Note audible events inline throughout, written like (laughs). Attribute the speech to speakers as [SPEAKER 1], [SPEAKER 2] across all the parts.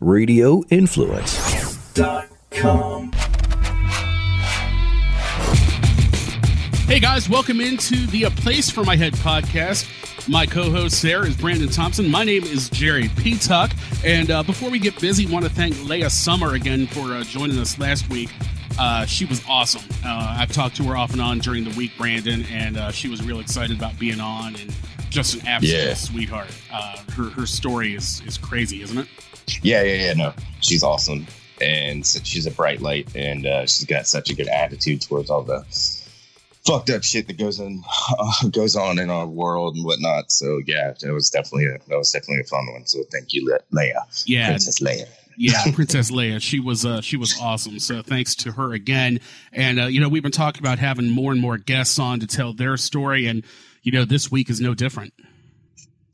[SPEAKER 1] radioinfluence.com.
[SPEAKER 2] Hey guys, welcome into the A Place for My Head podcast. My co-host there is Brandon Thompson. My name is Jerry Petuck. And uh, before we get busy, want to thank Leah Summer again for uh, joining us last week. Uh, she was awesome. Uh, I've talked to her off and on during the week, Brandon, and uh, she was real excited about being on and just an absolute
[SPEAKER 3] Yeah.
[SPEAKER 2] sweetheart. Uh, her her story is is crazy, isn't it?
[SPEAKER 3] Yeah, yeah, yeah. No, she's awesome, and she's a bright light, and uh, she's got such a good attitude towards all the fucked up shit that goes in uh, (laughs) goes on in our world and whatnot. So yeah, that was definitely a that was definitely a fun one. So thank you, Le- Leia,
[SPEAKER 2] Yeah,
[SPEAKER 3] Princess Leia.
[SPEAKER 2] yeah, (laughs) Princess Leia. She was uh, she was awesome. So thanks to her again. And uh, you know, we've been talking about having more and more guests on to tell their story, and you know, this week is no different.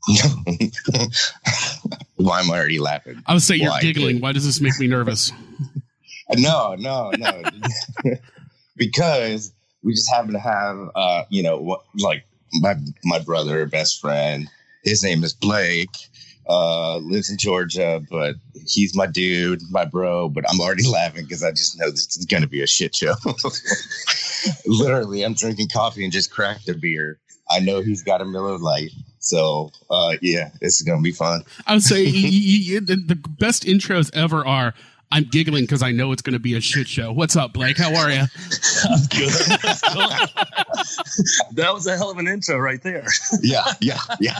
[SPEAKER 2] (laughs)
[SPEAKER 3] Why am I already laughing?
[SPEAKER 2] I would say you're giggling. Why does this make me nervous? (laughs)
[SPEAKER 3] No, no, no. (laughs) because we just happen to have, uh, you know, what, like my my brother, best friend. His name is Blake. Uh, lives in Georgia, but he's my dude, my bro. But I'm already (laughs) laughing because I just know this is gonna be a shit show. Literally, I'm drinking coffee and just cracked a beer. I know he's got a Miller Lite, so uh, yeah, it's gonna be fun.
[SPEAKER 2] I would say the, the best intros ever are. I'm giggling because I know it's going to be a shit show. What's up, Blake? How are you?
[SPEAKER 4] Good. (laughs) that was a hell of an intro right there. (laughs)
[SPEAKER 3] Yeah, yeah, yeah.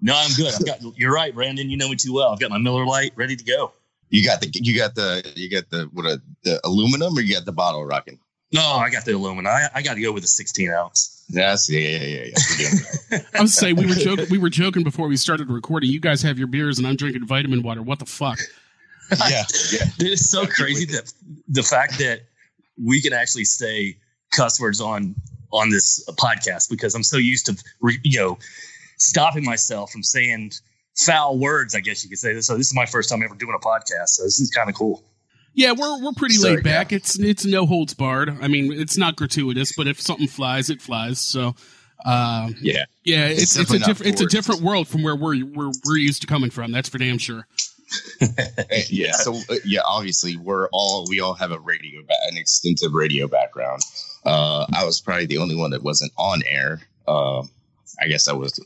[SPEAKER 4] No, I'm good. I've got. You're right, Brandon. You know me too well. I've got my Miller Lite ready to go.
[SPEAKER 3] You got the you got the you got the what a the aluminum or you got the bottle rocking?
[SPEAKER 4] No, I got the aluminum. I, I got to go with a 16 ounce.
[SPEAKER 3] Yes, yeah, yeah, yeah, yeah. You're doing great.
[SPEAKER 2] I would saying we were joking. We were joking before we started recording. You guys have your beers, and I'm drinking vitamin water. What the fuck?
[SPEAKER 3] yeah, yeah. (laughs)
[SPEAKER 4] Dude, it's so crazy that the fact that we can actually say cuss words on on this podcast because I'm so used to re- you know stopping myself from saying foul words. I guess you could say. this. So this is my first time ever doing a podcast. So this is kind of cool.
[SPEAKER 2] Yeah, we're we're pretty
[SPEAKER 3] So,
[SPEAKER 2] laid back. It's it's no holds barred. I mean, it's not gratuitous, but if something flies, it flies. So, uh,
[SPEAKER 3] Yeah.
[SPEAKER 2] yeah,
[SPEAKER 3] It's
[SPEAKER 2] it's it's, a different it's a different world from where we're we're we're used to coming from. That's for damn sure. (laughs)
[SPEAKER 3] yeah. So uh, yeah, obviously we're all we all have a radio ba- an extensive radio background. Uh, I was probably the only one that wasn't on air. Um, I guess I was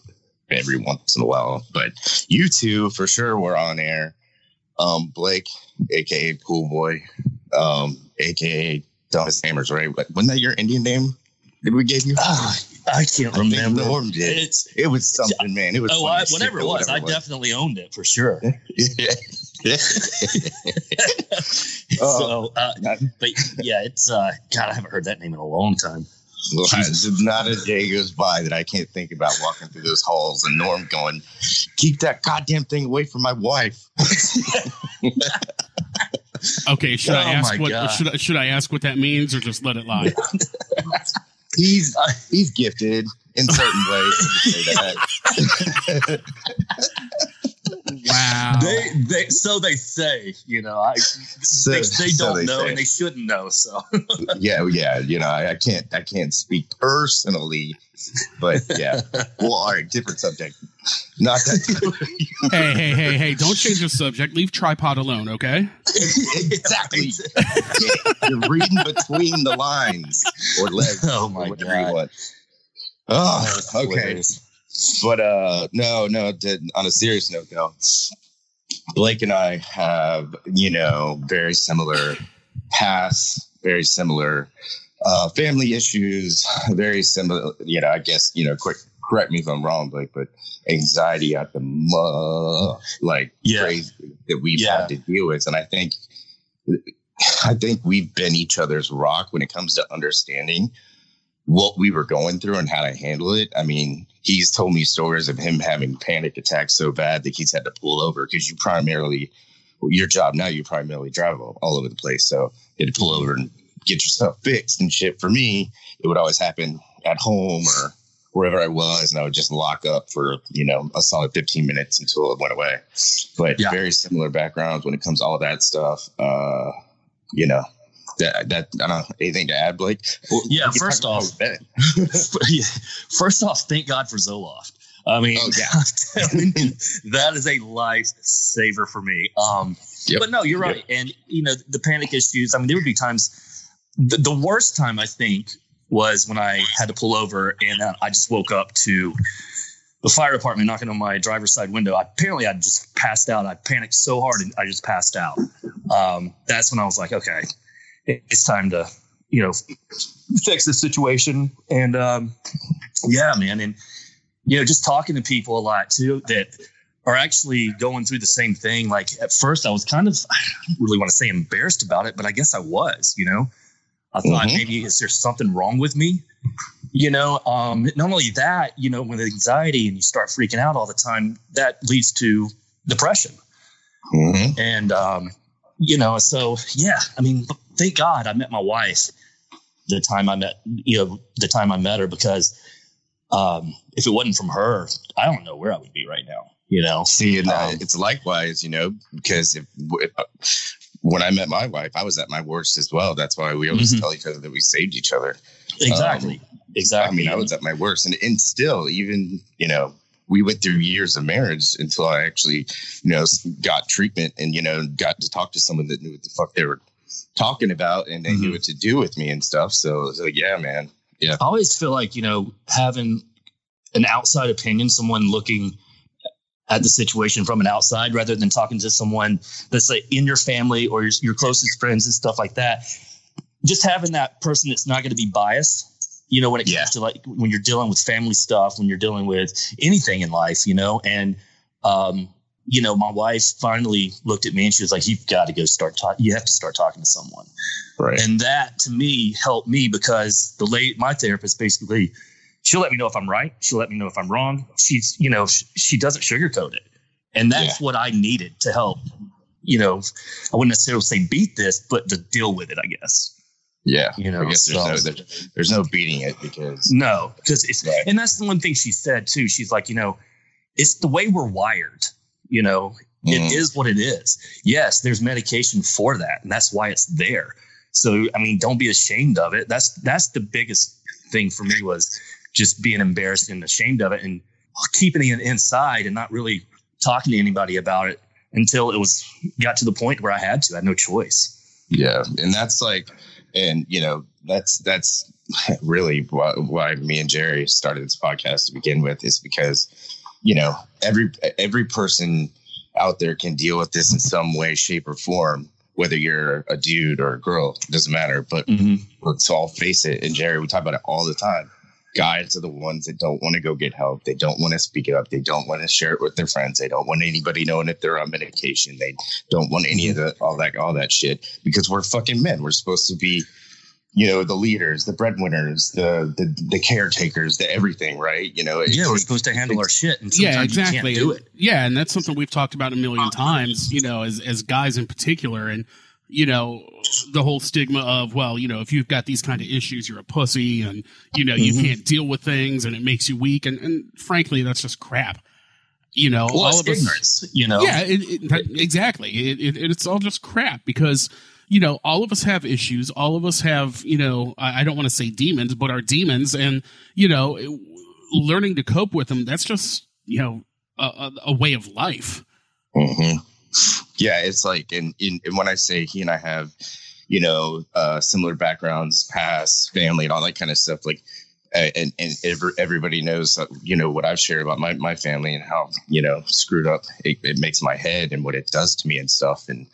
[SPEAKER 3] every once in a while, but you two for sure were on air. Um, Blake, aka Pool Boy, um, aka Dumbest Namers, right? But wasn't that your Indian name? Did we gave you?
[SPEAKER 4] Ah, I can't
[SPEAKER 3] I
[SPEAKER 4] remember.
[SPEAKER 3] Norm did.
[SPEAKER 4] It's
[SPEAKER 3] It was something, man. It was
[SPEAKER 4] oh, I, whatever it was, I
[SPEAKER 3] whatever
[SPEAKER 4] definitely owned it for sure. (laughs) (laughs) (laughs) So, uh, but yeah, it's uh, God, I haven't heard that name in a long time.
[SPEAKER 3] Well, not a day goes by that I can't think about walking through those halls and Norm going, "Keep that goddamn thing away from my wife." (laughs)
[SPEAKER 2] Okay, should I
[SPEAKER 4] Oh
[SPEAKER 2] ask what
[SPEAKER 4] God.
[SPEAKER 2] should I, should I ask what that means or just let it lie? (laughs)
[SPEAKER 3] He's he's gifted in certain ways. (laughs) to say that.
[SPEAKER 2] Wow.
[SPEAKER 4] They, they, so they say, you know, I,
[SPEAKER 3] So-
[SPEAKER 4] they, they
[SPEAKER 3] so
[SPEAKER 4] don't
[SPEAKER 3] they
[SPEAKER 4] know
[SPEAKER 3] say.
[SPEAKER 4] and they shouldn't know. So, (laughs)
[SPEAKER 3] yeah, yeah. You know, I, I can't I can't speak personally, but yeah. Well, all right, different subject. Not that (laughs)
[SPEAKER 2] hey, hey, hey, hey! Don't change the subject. Leave tripod alone, okay? (laughs)
[SPEAKER 3] exactly. You're reading between the lines or legs.
[SPEAKER 4] Oh my
[SPEAKER 3] or whatever you
[SPEAKER 4] God.
[SPEAKER 3] want. Oh,
[SPEAKER 4] That's
[SPEAKER 3] okay. But uh no, no, on a serious note though, Blake and I have, you know, very similar past, very similar uh family issues, very similar, you know, I guess, you know, quick correct me if I'm wrong, Blake, but anxiety at the mu- like
[SPEAKER 4] Yeah.
[SPEAKER 3] crazy that we've
[SPEAKER 4] Yeah.
[SPEAKER 3] had to deal with. And I think I think we've been each other's rock when it comes to understanding what we were going through and how to handle it. I mean, he's told me stories of him having panic attacks so bad that he's had to pull over because you primarily, your job now, you primarily drive all, all over the place. So you had to pull over and get yourself (laughs) fixed and shit. For me, it would always happen at home or wherever I was, and I would just lock up for, you know, a solid 15 minutes until it went away. But
[SPEAKER 4] Yeah.
[SPEAKER 3] very similar backgrounds when it comes to all that stuff. Uh, you know, that, that I don't know anything to add, Blake.
[SPEAKER 4] Yeah, first off-
[SPEAKER 3] about Ben. (laughs)
[SPEAKER 4] Yeah. First off, thank God for Zoloft. I mean,
[SPEAKER 3] Oh, yeah.
[SPEAKER 4] I'm telling you, that is a lifesaver for me. Um,
[SPEAKER 3] Yep.
[SPEAKER 4] But no, you're right. And, you know, the panic issues, I mean, there would be times, the, the worst time I think was when I had to pull over and uh, I just woke up to the fire department knocking on my driver's side window. I, apparently, I just passed out. I panicked so hard and I just passed out. Um, that's when I was like, okay, it's time to, you know, fix this situation. And um, yeah, man. And, you know, just talking to people a lot too that are actually going through the same thing. Like at first, I was kind of, I don't really want to say embarrassed about it, but I guess I was, you know. I thought
[SPEAKER 3] Mhm.
[SPEAKER 4] maybe is there something wrong with me? You know, um, not only that, you know, with anxiety and you start freaking out all the time, that leads to depression.
[SPEAKER 3] Mhm.
[SPEAKER 4] And, um, you know, so yeah, I mean, thank God I met my wife the time I met, you know, the time I met her because um, if it wasn't from her, I don't know where I would be right now, you know?
[SPEAKER 3] See, and uh,
[SPEAKER 4] Um,
[SPEAKER 3] it's likewise, you know, because if, if when I met my wife, I was at my worst as well. That's why we always
[SPEAKER 4] Mhm.
[SPEAKER 3] tell each other that we saved each other.
[SPEAKER 4] Exactly. exactly.
[SPEAKER 3] I mean, I was at my worst, and and still, even you know, we went through years of marriage until I actually, you know, got treatment and you know, got to talk to someone that knew what the fuck they were talking about, and they knew
[SPEAKER 4] Mhm.
[SPEAKER 3] what to do with me and stuff. So it's like, yeah, man, Yeah.
[SPEAKER 4] I always feel like, you know, having an outside opinion, someone looking at the situation from an outside rather than talking to someone that's like in your family or your, your closest friends and stuff like that. Just having that person that's not going to be biased, you know, when it comes
[SPEAKER 3] Yeah.
[SPEAKER 4] to like when you're dealing with family stuff, when you're dealing with anything in life, you know, and, um, you know, my wife finally looked at me and she was like, "You've got to go start talking. You have to start talking to someone."
[SPEAKER 3] right,
[SPEAKER 4] and that to me helped me because the late my therapist basically she'll let me know if i'm right she'll let me know if i'm wrong she's you know she, she doesn't sugarcoat it and that's what i needed to help you know i wouldn't necessarily say beat this but to deal with it i guess
[SPEAKER 3] yeah.
[SPEAKER 4] you know
[SPEAKER 3] there's
[SPEAKER 4] so-
[SPEAKER 3] no there's, there's no beating it because
[SPEAKER 4] no because it's
[SPEAKER 3] Right.
[SPEAKER 4] and that's the one thing she said too she's like you know it's the way we're wired you know
[SPEAKER 3] Mhm.
[SPEAKER 4] it is what it is. Yes, there's medication for that, and that's why it's there. So I mean, don't be ashamed of it. That's that's the biggest thing for me was just being embarrassed and ashamed of it and keeping it inside and not really talking to anybody about it until it was got to the point where I had to. I had no choice.
[SPEAKER 3] Yeah, and that's like, and you know, that's that's (laughs) really why, why me and Jerry started this podcast to begin with is because, you know, every every person out there can deal with this in some way, shape, or form. Whether you're a dude or a girl, it doesn't matter. But mm-hmm. let's all face it. And Jerry, we talk about it all the time. Guys are the ones that don't want to go get help. They don't want to speak it up. They don't want to share it with their friends. They don't want anybody knowing if they're on medication. They don't want any of the all that all that shit because we're fucking men. We're supposed to be, you know, the leaders, the breadwinners, the the, the caretakers, the everything, right? You know, it
[SPEAKER 4] Yeah, we're
[SPEAKER 3] takes-
[SPEAKER 4] supposed to handle our shit, and
[SPEAKER 2] yeah,
[SPEAKER 4] sometimes you
[SPEAKER 2] exactly.
[SPEAKER 4] can't do it.
[SPEAKER 2] Yeah, and that's something we've talked about a million times, you know, as as guys in particular and you know, the whole stigma of, well, you know, if you've got these kind of issues, you're a pussy and you know, you
[SPEAKER 4] Mhm.
[SPEAKER 2] can't deal with things and it makes you weak and and frankly, that's just crap. You know,
[SPEAKER 4] Well,
[SPEAKER 2] all of us
[SPEAKER 4] ignorance, you know.
[SPEAKER 2] Yeah, it, it, that- exactly. It, it, it's all just crap because you know all of us have issues. All of us have you know I, don't want to say demons, but our demons, and you know learning to cope with them. That's just you know a, a, way of life.
[SPEAKER 3] hmm Yeah, it's like, and, and and when I say he and I have, you know, uh, similar backgrounds, past, family, and all that kind of stuff, like, uh, and and every, everybody knows, uh, you know, what I've shared about my my family and how you know screwed up it, it makes my head and what it does to me and stuff, and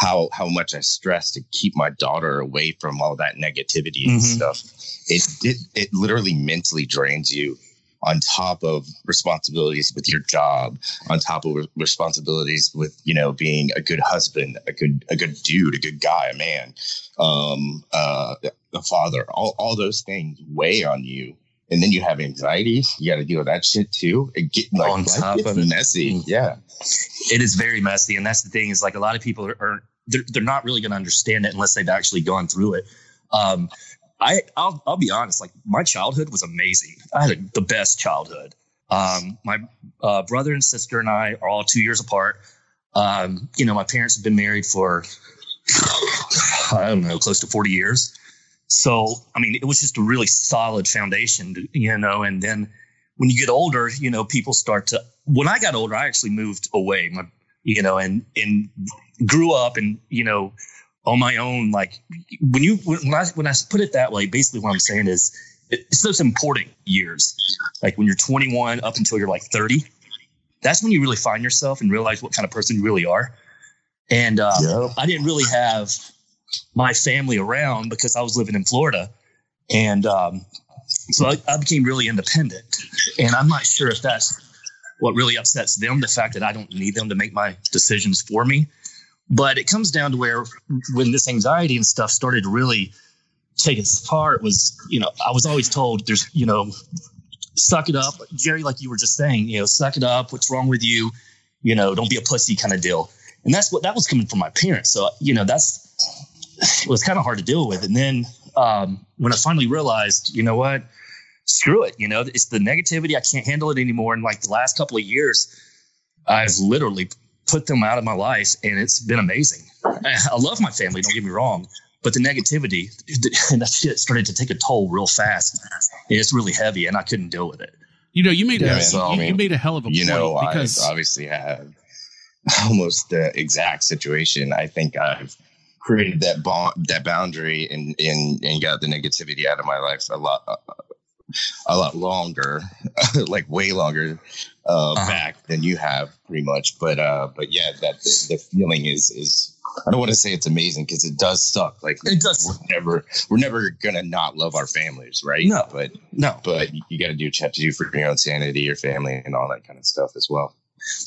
[SPEAKER 3] how how much I stress to keep my daughter away from all that negativity and
[SPEAKER 4] Mhm.
[SPEAKER 3] stuff. It, it it literally mentally drains you on top of responsibilities with your job on top of responsibilities with you know being a good husband a good a good dude a good guy a man um uh a father all, all those things weigh on you and then you have anxiety you got to deal with that shit too. It get like
[SPEAKER 4] On top of it.
[SPEAKER 3] messy. yeah.
[SPEAKER 4] It is very messy and that's the thing is like a lot of people are, are they're, they're not really going to understand it unless they've actually gone through it. Um i I'll, I'll be honest like my childhood was amazing. I had a, the best childhood. Um my uh, brother and sister and i are all two years apart. Um you know my parents have been married for (sighs) i don't know close to 40 years so i mean it was just a really solid foundation you know and then when you get older, you know, people start to. When I got older, I actually moved away, my, you know, and and grew up, and you know, on my own. Like when you when I when I put it that way, basically what I'm saying is it's those important years, like when you're 21 up until you're like 30. That's when you really find yourself and realize what kind of person you really are. And uh, yeah. I didn't really have my family around because I was living in Florida, and um, so I, I became really independent. And I'm not sure if that's what really upsets them the fact that I don't need them to make my decisions for me. But it comes down to where when this anxiety and stuff started to really take its part was, you know, I was always told there's, you know, suck it up. Jerry, like you were just saying, you know, suck it up. What's wrong with you? You know, don't be a pussy kind of deal. And that's what that was coming from my parents. So, you know, that's it was kind of hard to deal with. And then um, when I finally realized, you know what, screw it. You know, it's the negativity. I can't handle it anymore. And like the last couple of years, I've literally put them out of my life, and it's been amazing. I love my family. Don't get me wrong, but the negativity and (laughs) that shit started to take a toll real fast. It's really heavy, and I couldn't deal with it.
[SPEAKER 2] You know, you made yeah, a, so, you, you, made a hell of a
[SPEAKER 3] you
[SPEAKER 2] know
[SPEAKER 3] because I obviously have (laughs) almost the exact situation. I think I've created that bond, that boundary, and and and got the negativity out of my life a lot. Uh, a lot longer, (laughs) like way longer uh, uh-huh. back than you have, pretty much. But uh, but yeah, that the, the feeling is is I don't want to say it's amazing because it does suck. Like
[SPEAKER 4] it does.
[SPEAKER 3] We're never we're never gonna not love our families, right?
[SPEAKER 4] No,
[SPEAKER 3] but
[SPEAKER 4] no,
[SPEAKER 3] but you got to do what you have to do for your own sanity, your family, and all that kind of stuff as well.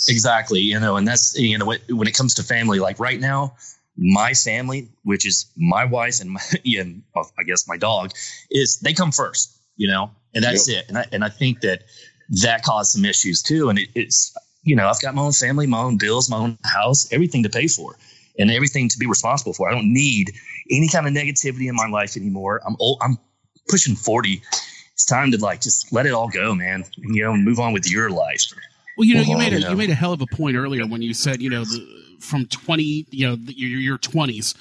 [SPEAKER 4] Exactly, you know, and that's you know when it comes to family, like right now, my family, which is my wife and my (laughs) and I guess my dog, is they come first you know, and that's yep. it. And I, and I think that that caused some issues too. And it, it's, you know, I've got my own family, my own bills, my own house, everything to pay for and everything to be responsible for. I don't need any kind of negativity in my life anymore. I'm old. I'm pushing 40. It's time to like, just let it all go, man. You know, move on with your life.
[SPEAKER 2] Well, you know, you made a, you made a hell of a point earlier when you said, you know, the, from 20, you know, the, your, your 20s,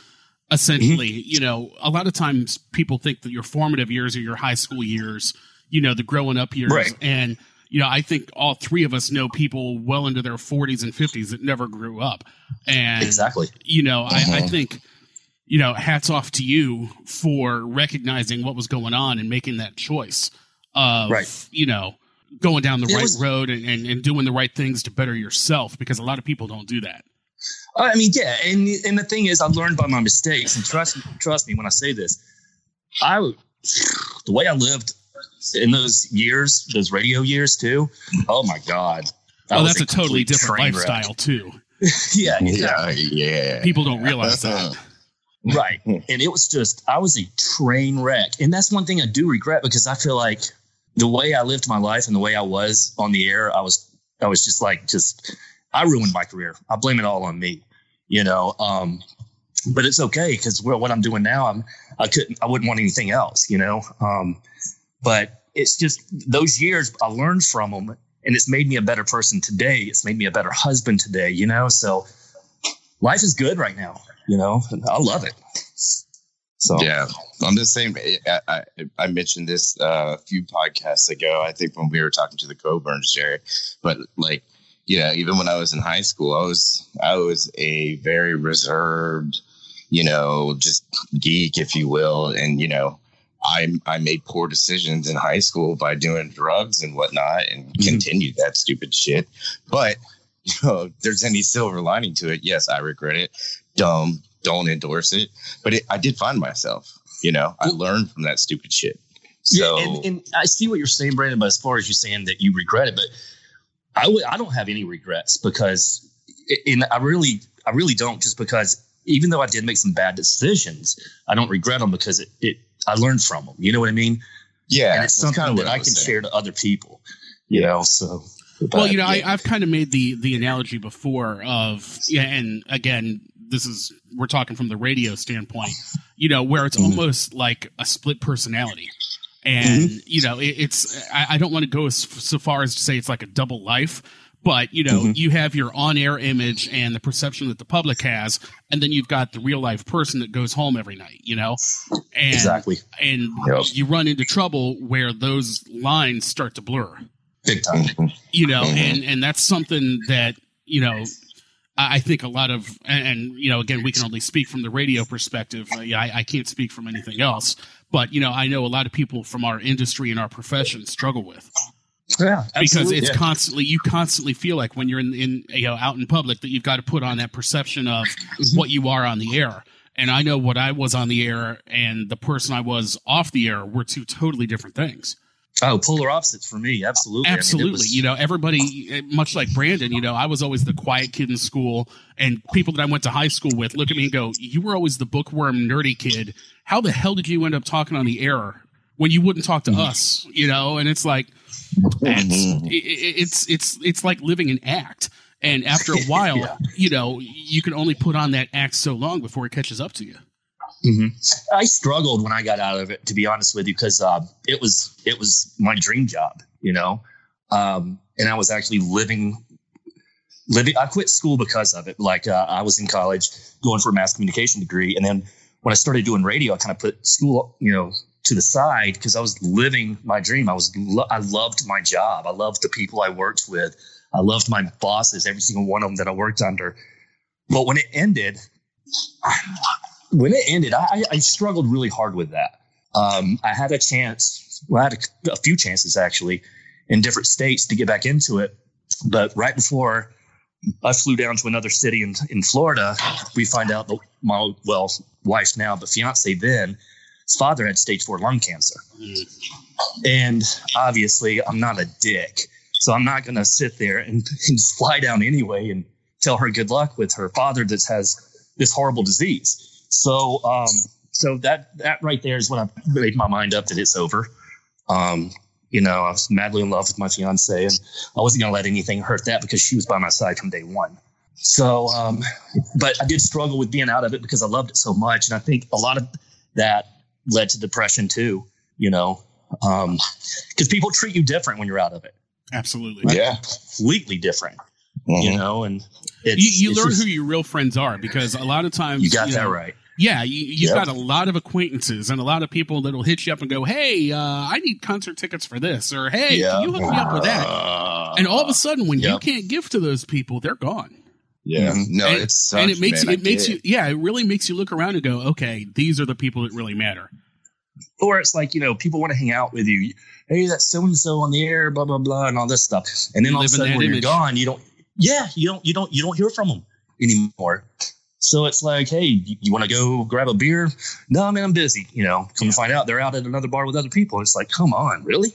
[SPEAKER 2] essentially mm-hmm. you know a lot of times people think that your formative years are your high school years you know the growing up years
[SPEAKER 4] right.
[SPEAKER 2] and you know i think all three of us know people well into their 40s and 50s that never grew up and
[SPEAKER 4] exactly
[SPEAKER 2] you know I, I mm-hmm. think you know hats off to you for recognizing what was going on and making that choice of
[SPEAKER 4] right.
[SPEAKER 2] you know going down the it right was, road and, and, and doing the right things to better yourself because a lot of people don't do that
[SPEAKER 4] I mean, yeah, and and the thing is, I learned by my mistakes, and trust trust me when I say this. I (sighs) the way I lived in those years, those radio years too. Oh my god!
[SPEAKER 2] That oh, that's a, a totally different lifestyle wreck. too. (laughs)
[SPEAKER 4] yeah,
[SPEAKER 3] yeah, yeah.
[SPEAKER 2] People don't realize uh-huh. that.
[SPEAKER 4] right, and it was just I was a train wreck, and that's one thing I do regret because I feel like the way I lived my life and the way I was on the air, I was I was just like just I ruined my career. I blame it all on me, you know. Um, but it's okay because what I'm doing now, I'm I couldn't I wouldn't want anything else, you know. Um, but it's just those years I learned from them, and it's made me a better person today. It's made me a better husband today, you know. So life is good right now, you know. I love it.
[SPEAKER 3] So yeah, I'm the same. I, I, I mentioned this uh, a few podcasts ago. I think when we were talking to the Coburns, Jerry, but like you know, even when I was in high school, I was I was a very reserved, you know, just geek, if you will, and you know, I I made poor decisions in high school by doing drugs and whatnot, and mm-hmm. continued that stupid shit. But (laughs) you know, if there's any silver lining to it, yes, I regret it. Dumb, don't endorse it. But it, I did find myself. You know, I learned from that stupid shit. So,
[SPEAKER 4] yeah, and, and I see what you're saying, Brandon. But as far as you saying that you regret it, but I I don't have any regrets because in I really I really don't just because even though I did make some bad decisions, I don't regret them because it, it I learned from them. You know what I mean?
[SPEAKER 3] Yeah,
[SPEAKER 4] and it's something kind of that I, I can saying. share to other people. You know, so.
[SPEAKER 2] But, well, you know, yeah. I, I've kind of made the the analogy before of yeah, and again, this is we're talking from the radio standpoint, you know, where it's mm-hmm. almost like a split personality and mm-hmm. you know it, it's I, I don't want to go as, so far as to say it's like a double life but you know mm-hmm. you have your on-air image and the perception that the public has and then you've got the real life person that goes home every night you know and
[SPEAKER 4] exactly
[SPEAKER 2] and yep. you run into trouble where those lines start to blur
[SPEAKER 4] big time.
[SPEAKER 2] you know,
[SPEAKER 3] Mhm.
[SPEAKER 2] and and that's something that you know. I think a lot of, and, you know, again, we can only speak from the radio perspective. Uh, yeah, I, I can't speak from anything else. But you know, I know a lot of people from our industry and our profession struggle with
[SPEAKER 4] Yeah,
[SPEAKER 2] because it's
[SPEAKER 4] yeah.
[SPEAKER 2] constantly you constantly feel like when you're in, in you know out in public that you've got to put on that perception of
[SPEAKER 4] Mhm.
[SPEAKER 2] what you are on the air. And I know what I was on the air and the person I was off the air were two totally different things.
[SPEAKER 4] Oh polar opposites for me. Absolutely, I mean,
[SPEAKER 2] Absolutely.
[SPEAKER 4] was-
[SPEAKER 2] you know, everybody, eh, much like Brandon, you know, I was always the quiet kid in school, and people that I went to high school with look at me and go, You were always the bookworm, nerdy kid. How the hell did you end up talking on the air when you wouldn't talk to
[SPEAKER 4] Mhm.
[SPEAKER 2] us? You know, and it's like, it's, it, it- it's, it's, it's like living an act. And after a (laughs) while,
[SPEAKER 4] Yeah.
[SPEAKER 2] you know, you can only put on that act so long before it catches up to you.
[SPEAKER 4] Mhm. I struggled when I got out of it, to be honest with you, because uh, it was it was my dream job, you know, um, and I was actually living living. I quit school because of it. Like uh, I was in college going for a mass communication degree, and then when I started doing radio, I kind of put school, you know, to the side because I was living my dream. I was lo- I loved my job. I loved the people I worked with. I loved my bosses, every single one of them that I worked under. But when it ended, when it ended, I, I- struggled really hard with that. Um, I had a chance, well, I had a, a few chances actually in different states to get back into it. But right before I flew down to another city in, in Florida, we find out that my, well, wife now, but fiance then, his father had stage four lung cancer. And obviously, I'm not a dick. So I'm not going to sit there and, (laughs) and just fly down anyway and tell her good luck with her father that has this horrible disease. So, um, so that that right there is when I made my mind up that it's over. Um, you know, I was madly in love with my fiance, and I wasn't going to let anything hurt that because she was by my side from day one. So, um, but I did struggle with being out of it because I loved it so much, and I think a lot of that led to depression too. You know, because people treat you different when you're out of it,
[SPEAKER 2] Absolutely.
[SPEAKER 3] Yeah.
[SPEAKER 4] completely different.
[SPEAKER 3] Mhm.
[SPEAKER 4] You know, and it's,
[SPEAKER 2] You, you
[SPEAKER 4] it's
[SPEAKER 2] learn
[SPEAKER 4] just-
[SPEAKER 2] who your real friends are because a lot of times
[SPEAKER 4] you got that
[SPEAKER 2] know,
[SPEAKER 4] right.
[SPEAKER 2] Yeah, you, you've
[SPEAKER 3] Yep.
[SPEAKER 2] got a lot of acquaintances and a lot of people that'll hit you up and go, "Hey, uh, I need concert tickets for this," or "Hey,
[SPEAKER 3] Yeah.
[SPEAKER 2] can you hook me up with that?" And all of a sudden, when you can't give to those people, they're gone.
[SPEAKER 3] yeah,
[SPEAKER 4] Mhm.
[SPEAKER 3] no,
[SPEAKER 2] and,
[SPEAKER 3] it sucks,
[SPEAKER 2] and it makes
[SPEAKER 3] man, I
[SPEAKER 2] it makes
[SPEAKER 3] get
[SPEAKER 2] you, yeah, it really makes you look around and go, "Okay, these are the people that really matter."
[SPEAKER 4] or it's like you know people want to hang out with you hey that's so and so on the air blah blah blah and all this stuff and then
[SPEAKER 2] You
[SPEAKER 4] all of a sudden
[SPEAKER 2] that
[SPEAKER 4] when
[SPEAKER 2] image.
[SPEAKER 4] you're gone you don't yeah you don't you don't you don't hear from them anymore so it's like hey you, you want to go grab a beer no man i'm busy you know come to find out they're out at another bar with other people it's like come on really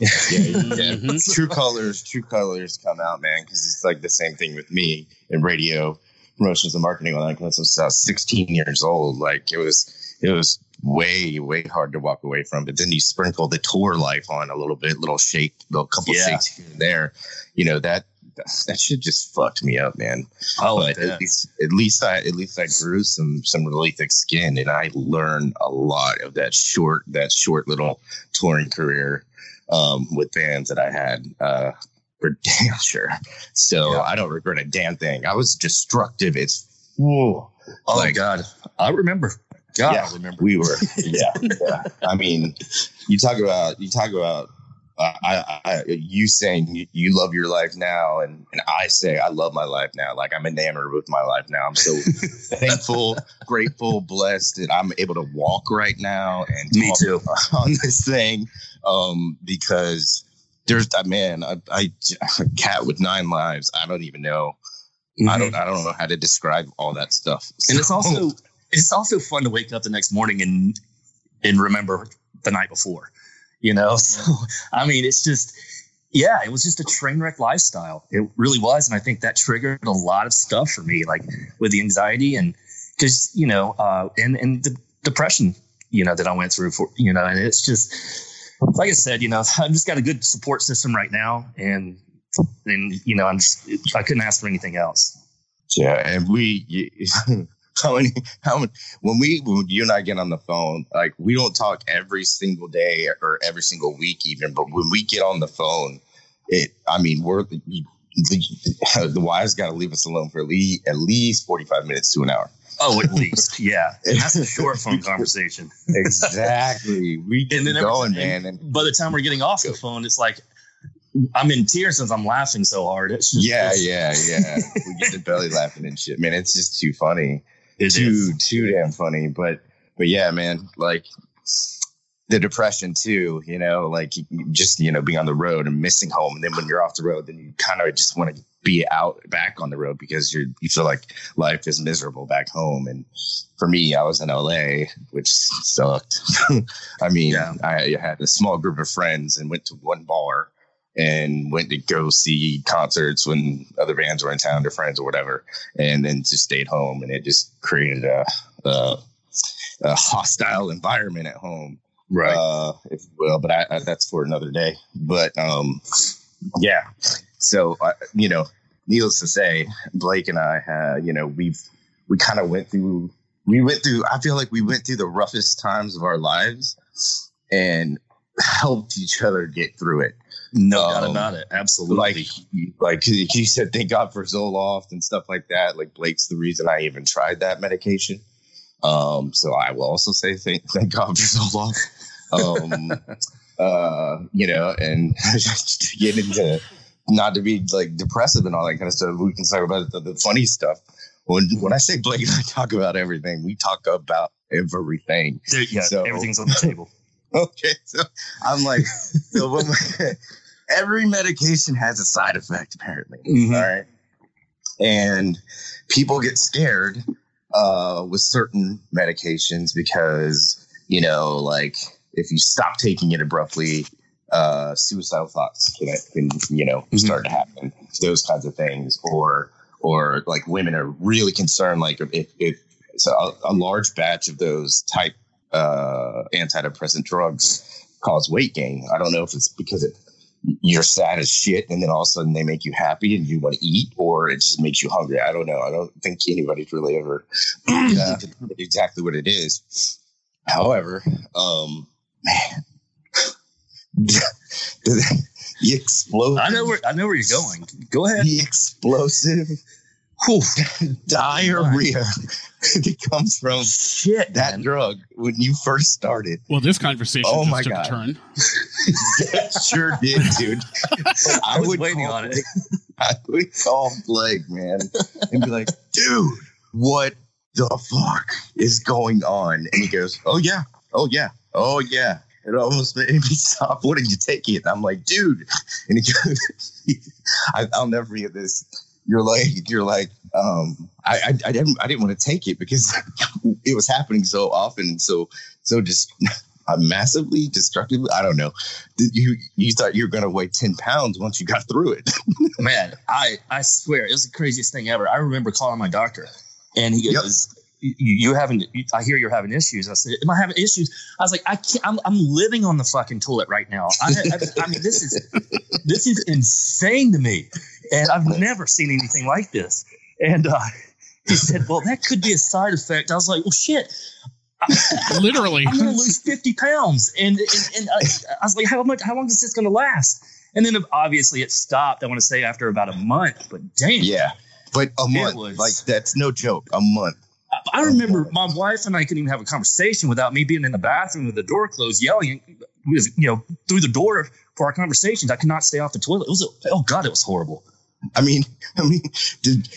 [SPEAKER 3] yeah, (laughs) yeah. (laughs)
[SPEAKER 2] Mhm.
[SPEAKER 3] true colors, true colors come out, man. Because it's like the same thing with me in radio promotions and marketing. All that because I was 16 years old. Like it was, it was way, way hard to walk away from. But then you sprinkle the tour life on a little bit, little shake, little couple
[SPEAKER 4] Yeah.
[SPEAKER 3] shakes here and there. You know that that shit just fucked me up, man.
[SPEAKER 4] oh
[SPEAKER 3] but at least, at least I, at least I grew some, some really thick skin, and I learned a lot of that short, that short little touring career um, with bands that I had uh, for (laughs) damn sure. So
[SPEAKER 4] Yeah.
[SPEAKER 3] I don't regret a damn thing. I was destructive. It's whoa.
[SPEAKER 4] oh
[SPEAKER 3] like-
[SPEAKER 4] god i remember god
[SPEAKER 3] Yeah.
[SPEAKER 4] i remember
[SPEAKER 3] We were, (laughs) yeah, yeah. I mean, you talk about, you talk about. I, I, you saying you, love your life now, and, and I say I love my life now. Like I'm enamored with my life now. I'm so (laughs) thankful, grateful, blessed that I'm able to walk right now and
[SPEAKER 4] me too
[SPEAKER 3] on (laughs) this thing um, because there's a man, I, I, a cat with nine lives. I don't even know. I don't. I don't know how to describe all that stuff.
[SPEAKER 4] and it's also it's also fun to wake up the next morning and and remember the night before you know? (laughs) So i mean it's just yeah it was just a train wreck lifestyle. It really was and i think that triggered a lot of stuff for me like with the anxiety and because you know uh and and the depression you know that i went through for you know and it's just like i said you know (laughs) i've just got a good support system right now and and you know i'm just i couldn't ask for anything else.
[SPEAKER 3] Yeah, and we (laughs) (laughs) how many how many when we when you and I get on the phone, like we don't talk every single day or every single week even, but when we get on the phone, it I mean we're the, the wives got to leave us alone for at least, at least 45 minutes to an hour.
[SPEAKER 4] Oh, at least, yeah. And that's a (laughs) short phone conversation.
[SPEAKER 3] Exactly. We get
[SPEAKER 4] And then
[SPEAKER 3] going, man. And
[SPEAKER 4] By the time we're getting off the phone, it's like I'm in tears since I'm laughing so hard. It's just,
[SPEAKER 3] Yeah,
[SPEAKER 4] it's-
[SPEAKER 3] yeah, yeah. we get the belly laughing and shit, man. It's just too funny,
[SPEAKER 4] it
[SPEAKER 3] too
[SPEAKER 4] is.
[SPEAKER 3] too damn funny. But but yeah, man, like the depression too. You know, like you- you just you know being on the road and missing home, and then when you're off the road, then you kind of just want to be out back on the road because you're you feel like life is miserable back home. And for me, I was in LA, which sucked. (laughs) I mean,
[SPEAKER 4] Yeah.
[SPEAKER 3] I had a small group of friends and went to one bar and went to go see concerts when other bands were in town, their friends or whatever, and then just stayed home. And it just created a, a, a hostile environment at home,
[SPEAKER 4] Right.
[SPEAKER 3] uh, if you will. But I, I, that's for another day. But um, yeah. So uh, you know, needless to say, Blake and I had you know we've we kind of went through we went through. I feel like we went through the roughest times of our lives and helped each other get through it
[SPEAKER 4] no doubt
[SPEAKER 3] um,
[SPEAKER 4] about it. Absolutely.
[SPEAKER 3] like like he said thank god for zoloft and stuff like that like blake's the reason i even tried that medication um so i will also say thank, thank god for zoloft um (laughs) uh you know and to (laughs) get into not to be like depressive and all that kind of stuff we can talk about the, the funny stuff when when i say blake and i talk about everything we talk about everything
[SPEAKER 4] There- yeah,
[SPEAKER 3] so-
[SPEAKER 4] everything's on the table. (laughs)
[SPEAKER 3] okay so i'm like so when (laughs) every medication has a side effect apparently
[SPEAKER 4] Mhm.
[SPEAKER 3] all right and people get scared uh with certain medications because you know like if you stop taking it abruptly uh suicidal thoughts can, can you know
[SPEAKER 4] Mhm.
[SPEAKER 3] start to happen those kinds of things or or like women are really concerned like if, if so a, a large batch of those type uh antidepressant drugs cause weight gain i don't know if it's because it you're sad as shit and then all of a sudden they make you happy and you want to eat or it just makes you hungry i don't know i don't think anybody's really ever (clears throat)
[SPEAKER 2] Yeah.
[SPEAKER 3] exactly what it is however um man (laughs) the, the explosive
[SPEAKER 4] I know where I know where you're going. Go ahead.
[SPEAKER 3] the explosive
[SPEAKER 4] Whew. (laughs)
[SPEAKER 3] diarrhea that (laughs) comes from
[SPEAKER 4] Shit,
[SPEAKER 3] that
[SPEAKER 4] man.
[SPEAKER 3] drug when you first started
[SPEAKER 2] Well, this conversation
[SPEAKER 3] Oh
[SPEAKER 2] just
[SPEAKER 3] my
[SPEAKER 2] took
[SPEAKER 3] God.
[SPEAKER 2] a turn. (laughs)
[SPEAKER 3] it sure did dude
[SPEAKER 4] I was
[SPEAKER 3] would
[SPEAKER 4] waiting
[SPEAKER 3] call
[SPEAKER 4] on it.
[SPEAKER 3] Blake- I would call Blake, man, and be like, dude, what the fuck is going on? And he goes, oh, yeah, oh, yeah, oh, yeah. It almost made me stop wanting to take it. And I'm like, dude. And he goes, I, I'll never forget this. You're like, you're like, um, I, I, I didn't, I didn't want to take it because (laughs) it was happening so often, so, so just (laughs) uh, massively destructively. I don't know. You, you thought you were going to weigh ten pounds once you got through it. (laughs)
[SPEAKER 4] Man, I I swear it was the craziest thing ever. I remember calling my doctor, and he
[SPEAKER 3] Yep.
[SPEAKER 4] goes, "You, you having? I hear you're having issues." I said, "Am I having issues?" I was like, "I can't. I'm, I'm living on the fucking toilet right now. I, I, I mean, this is this is insane to me, and I've never seen anything like this." And uh, he said, "Well, that could be a side effect." I was like, "Well, shit." (laughs)
[SPEAKER 2] Literally.
[SPEAKER 4] I'm gonna lose 50 pounds. And and, and I, I was like, how much how long is this gonna last? And then obviously it stopped, I want to say after about a month, but damn.
[SPEAKER 3] Yeah, but a month,
[SPEAKER 4] was-
[SPEAKER 3] like that's no joke. A month.
[SPEAKER 4] I, remember my wife and I couldn't even have a conversation without me being in the bathroom with the door closed, yelling you know, through the door for our conversations. I could not stay off the toilet. It was a, oh god, it was horrible.
[SPEAKER 3] I mean, (laughs) I mean, did,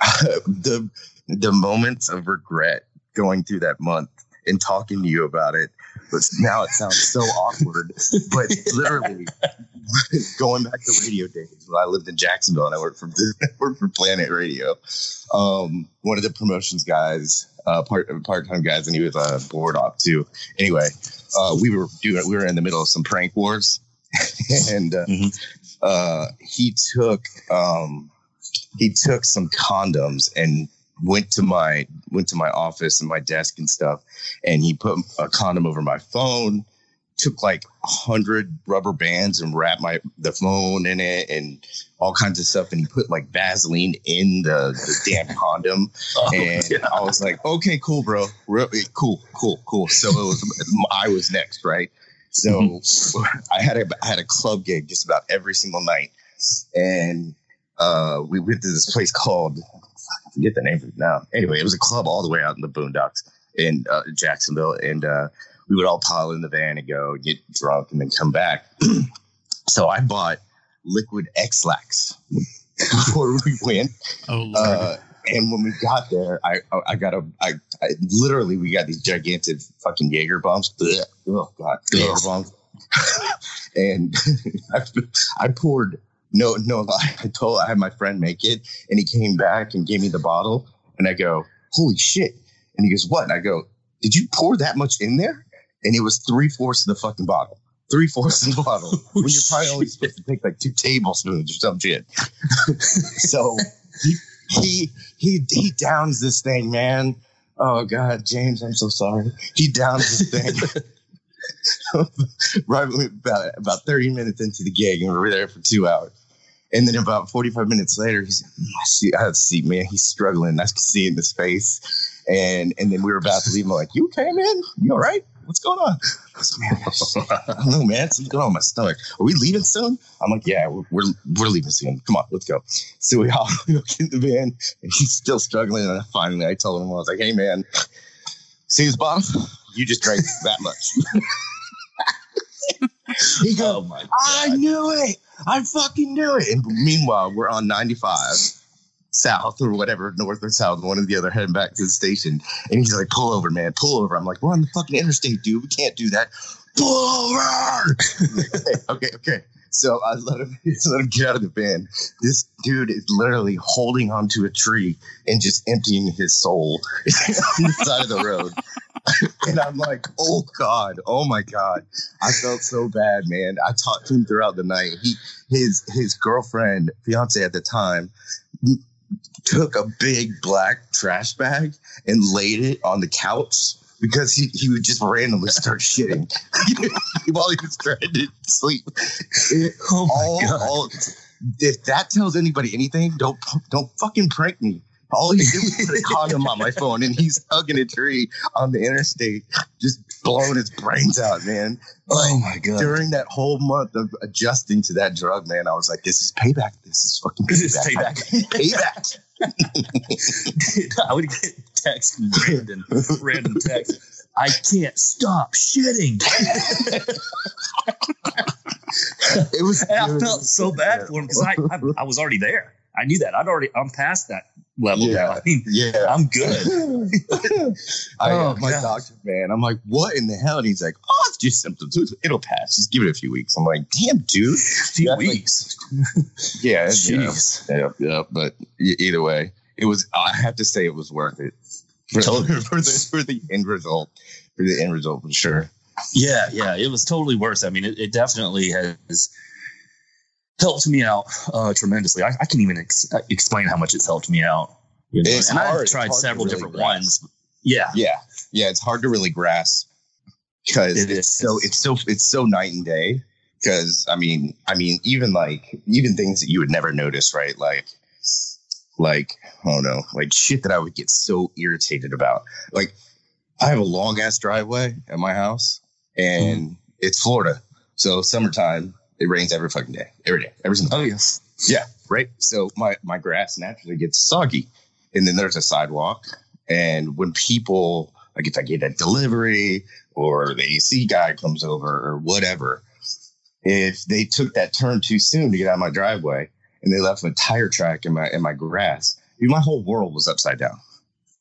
[SPEAKER 3] (laughs) the the moments of regret going through that month and talking to you about it, but now it sounds so awkward. But literally, (laughs) going back to radio days when I lived in Jacksonville and I worked for worked for Planet Radio. Um, one of the promotions guys, uh, part part time guys, and he was a board op too. Anyway, uh, we were doing we were in the middle of some prank wars, and uh,
[SPEAKER 4] Mhm.
[SPEAKER 3] Uh, he took um, he took some condoms and went to my went to my office and my desk and stuff, and he put a condom over my phone. Took like a hundred rubber bands and wrapped my the phone in it and all kinds of stuff, and he put like Vaseline in the, the damn condom. (laughs)
[SPEAKER 4] Oh,
[SPEAKER 3] And
[SPEAKER 4] yeah.
[SPEAKER 3] I was like, okay, cool, bro. Really cool, cool, cool. So it was, I was next, right? So (laughs) I had a I had a club gig just about every single night, and uh, we went to this place called I forget the name of it now. Anyway, it was a club all the way out in the boondocks in uh, Jacksonville, and uh, we would all pile in the van and go get drunk and then come back. (clears throat) so I bought liquid Ex-Lax (laughs) before we went.
[SPEAKER 2] Oh lord.
[SPEAKER 3] Uh, and when we got there, I I got a I, I literally we got these gigantic fucking Jaeger bombs. Ugh. Oh god, Jaeger bombs. (laughs) and (laughs) I, I poured no no lie. I told I had my friend make it, and he came back and gave me the bottle, and I go, holy shit! And he goes, what? And I go, did you pour that much in there? And it was three fourths of the fucking bottle. Three fourths of the bottle. (laughs) when you're probably only supposed to take like two tablespoons or some shit. so he, he he he downs this thing, man. Oh God, James, I'm so sorry. He downs this thing. (laughs) right about about 30 minutes into the gig, and we were there for two hours. And then about 45 minutes later, he's I see, I see, man, he's struggling. I can see in his face. And and then we were about to leave. I'm like, you okay, man? You all right? What's going on? I was like, man, I don't know, man. Something's going on with my stomach. Are we leaving soon? I'm like, yeah, we're, we're, we're leaving soon. Come on, let's go. So we all (laughs) look in the van, and he's still struggling. And finally, I told him, I was like, hey, man, see this bottle? You just drank (laughs) that much. (laughs) he goes,
[SPEAKER 4] Oh my
[SPEAKER 3] I knew it. I fucking knew it. And meanwhile, we're on 95 south or whatever, north or south, one or the other, heading back to the station. And he's like, pull over, man, pull over. I'm like, we're on the fucking interstate, dude. We can't do that. Pull over. (laughs) okay, okay, okay. So I let him, (laughs) let him get out of the van. This dude is literally holding onto a tree and just emptying his soul (laughs) on the side of the road. and I'm like, oh God, oh my God. I felt so bad, man. I talked to him throughout the night. He his his girlfriend, fiance at the time, took a big black trash bag and laid it on the couch because he, he would just randomly start shitting (laughs) while he was trying to sleep. It-
[SPEAKER 4] Oh my
[SPEAKER 3] all,
[SPEAKER 4] god.
[SPEAKER 3] all- if that tells anybody anything, don't don't fucking prank me. All he did was put a condom on my phone, and he's hugging a tree on the interstate, just blowing his brains out, man.
[SPEAKER 4] Oh my god.
[SPEAKER 3] During that whole month of adjusting to that drug, man, I was like, "This is payback. This is fucking payback.
[SPEAKER 4] This is
[SPEAKER 3] payback. payback." (laughs)
[SPEAKER 4] I would get text Brandon, random text. I can't stop shitting. (laughs)
[SPEAKER 3] It was.
[SPEAKER 4] And I felt so bad for him because I, I I was already there. I knew that. I'd already I'm past that level
[SPEAKER 3] Yeah.
[SPEAKER 4] now. I mean,
[SPEAKER 3] Yeah.
[SPEAKER 4] I'm good. (laughs)
[SPEAKER 3] I
[SPEAKER 4] Oh, uh,
[SPEAKER 3] my
[SPEAKER 4] God.
[SPEAKER 3] doctor, man. I'm like, what in the hell? And he's like, oh, it's just symptoms. It'll pass. Just give it a few weeks. I'm like, damn, dude.
[SPEAKER 4] A few
[SPEAKER 3] That's like-
[SPEAKER 4] weeks. (laughs)
[SPEAKER 3] Yeah, yeah,
[SPEAKER 4] Jeez.
[SPEAKER 3] yeah, yeah. But e- either way, it was. I have to say, it was worth it (laughs) for,
[SPEAKER 4] Totally.
[SPEAKER 3] for the for the end result. For the end result, for sure.
[SPEAKER 4] Yeah, yeah, it was totally worth. it. I mean, it, it definitely has helped me out uh, tremendously. I, I can't even ex- uh, explain how much it's helped me out. You know?
[SPEAKER 3] It's
[SPEAKER 4] and
[SPEAKER 3] hard.
[SPEAKER 4] I've tried several
[SPEAKER 3] really
[SPEAKER 4] different
[SPEAKER 3] grasp.
[SPEAKER 4] ones. Yeah,
[SPEAKER 3] Yeah, yeah. It's hard to really grasp because
[SPEAKER 4] It
[SPEAKER 3] it's
[SPEAKER 4] is.
[SPEAKER 3] so it's so it's so night and day. Because I mean, I mean, even like even things that you would never notice, right? Like, like oh no, like shit that I would get so irritated about. Like, I have a long ass driveway at my house, and it's Florida, so summertime it rains every fucking day, every day, every single.
[SPEAKER 4] Oh yes.
[SPEAKER 3] Yeah, right. So my my grass naturally gets soggy, and then there's a sidewalk. And when people like, if I get a delivery or the AC guy comes over or whatever, if they took that turn too soon to get out of my driveway and they left a tire track in my in my grass, dude, my whole world was upside down.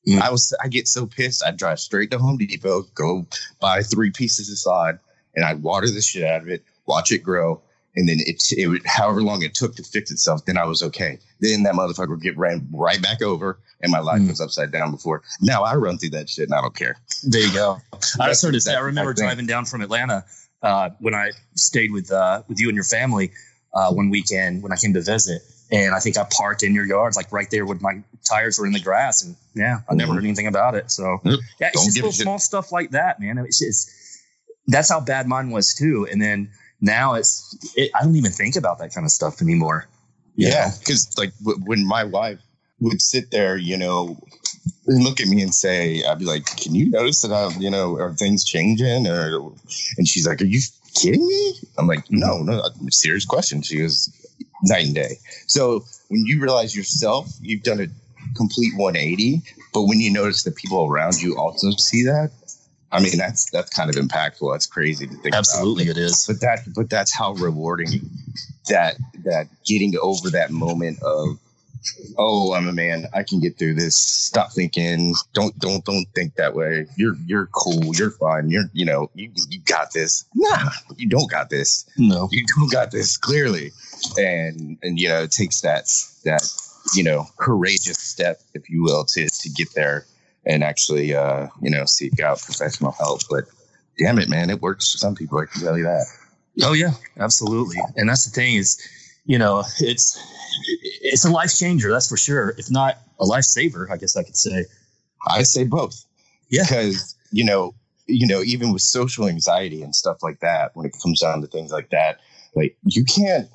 [SPEAKER 4] Mm.
[SPEAKER 3] I was I get so pissed. I'd drive straight to Home Depot, go buy three pieces of sod, and I'd water the shit out of it, watch it grow, and then it, it would however long it took to fix itself, then I was okay. Then that motherfucker would get ran right back over, and my life
[SPEAKER 4] Mm.
[SPEAKER 3] was upside down before. Now I run through that shit, and I don't care.
[SPEAKER 4] There you go. I started to say, I remember driving down from Atlanta uh, when I stayed with uh, with you and your family uh, one weekend when I came to visit, and I think I parked in your yard, like right there with my tires were in the grass, and yeah, I never
[SPEAKER 3] Mhm.
[SPEAKER 4] heard anything about it. So yeah, it's
[SPEAKER 3] Don't
[SPEAKER 4] just little small stuff like that, man. It's just that's how bad mine was too, and then now it's it, I don't even think about that kind of stuff anymore.
[SPEAKER 3] Yeah, because like w- when my wife would sit there, you know, and look at me and say, I'd be like, "Can you notice that I'm, you know, are things changing?" Or, and she's like, "Are you kidding me?" I'm like, mm-hmm. "No, no, uh, serious question." She goes, "Night and day." So when you realize yourself, you've done a complete 180, but when you notice that people around you also see that, I mean, that's that's kind of impactful. That's crazy to think about.
[SPEAKER 4] Absolutely, it is.
[SPEAKER 3] but that but that's how rewarding that that getting over that moment of oh i'm a man. I can get through this. Stop thinking. Don't don't don't think that way. You're you're cool. You're fine. You're you know you, you got this. Nah you don't got this.
[SPEAKER 4] No.
[SPEAKER 3] you don't got this clearly. And and you know it takes that that you know courageous step if you will to to get there and actually uh you know seek out professional help but damn it man it works for some people i can tell you that
[SPEAKER 4] Oh yeah, absolutely. And that's the thing is, you know, it's it's a life changer, that's for sure. If not a lifesaver, I guess I could say.
[SPEAKER 3] i say both
[SPEAKER 4] Yeah.
[SPEAKER 3] because you know you know even with social anxiety and stuff like that when it comes down to things like that like you can't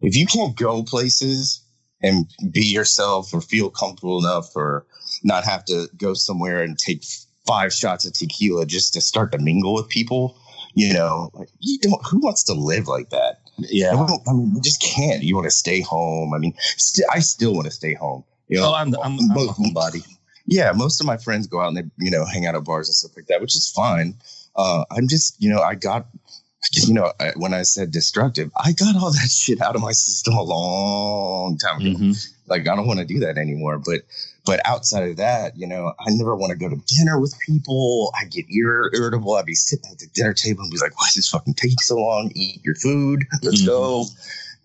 [SPEAKER 3] if you can't go places and be yourself or feel comfortable enough or not have to go somewhere and take five shots of tequila just to start to mingle with people you know like you don't who wants to live like that
[SPEAKER 4] Yeah.
[SPEAKER 3] I, mean you just can't you want to stay home i mean st- i still want to stay home you know
[SPEAKER 4] Oh, I'm I'm, I'm
[SPEAKER 3] Both-
[SPEAKER 4] homebody.
[SPEAKER 3] yeah, most of my friends go out and they, you know, hang out at bars and stuff like that, which is fine. Uh, I'm just, you know, I got, you know, I, when I said destructive, I got all that shit out of my system a long time ago.
[SPEAKER 4] Mhm.
[SPEAKER 3] Like, I don't want to do that anymore. But, but outside of that, you know, I never want to go to dinner with people. I get ir- irritable. I'd be sitting at the dinner table and be like, why does this fucking take so long? Eat your food. Let's
[SPEAKER 4] Mhm.
[SPEAKER 3] go.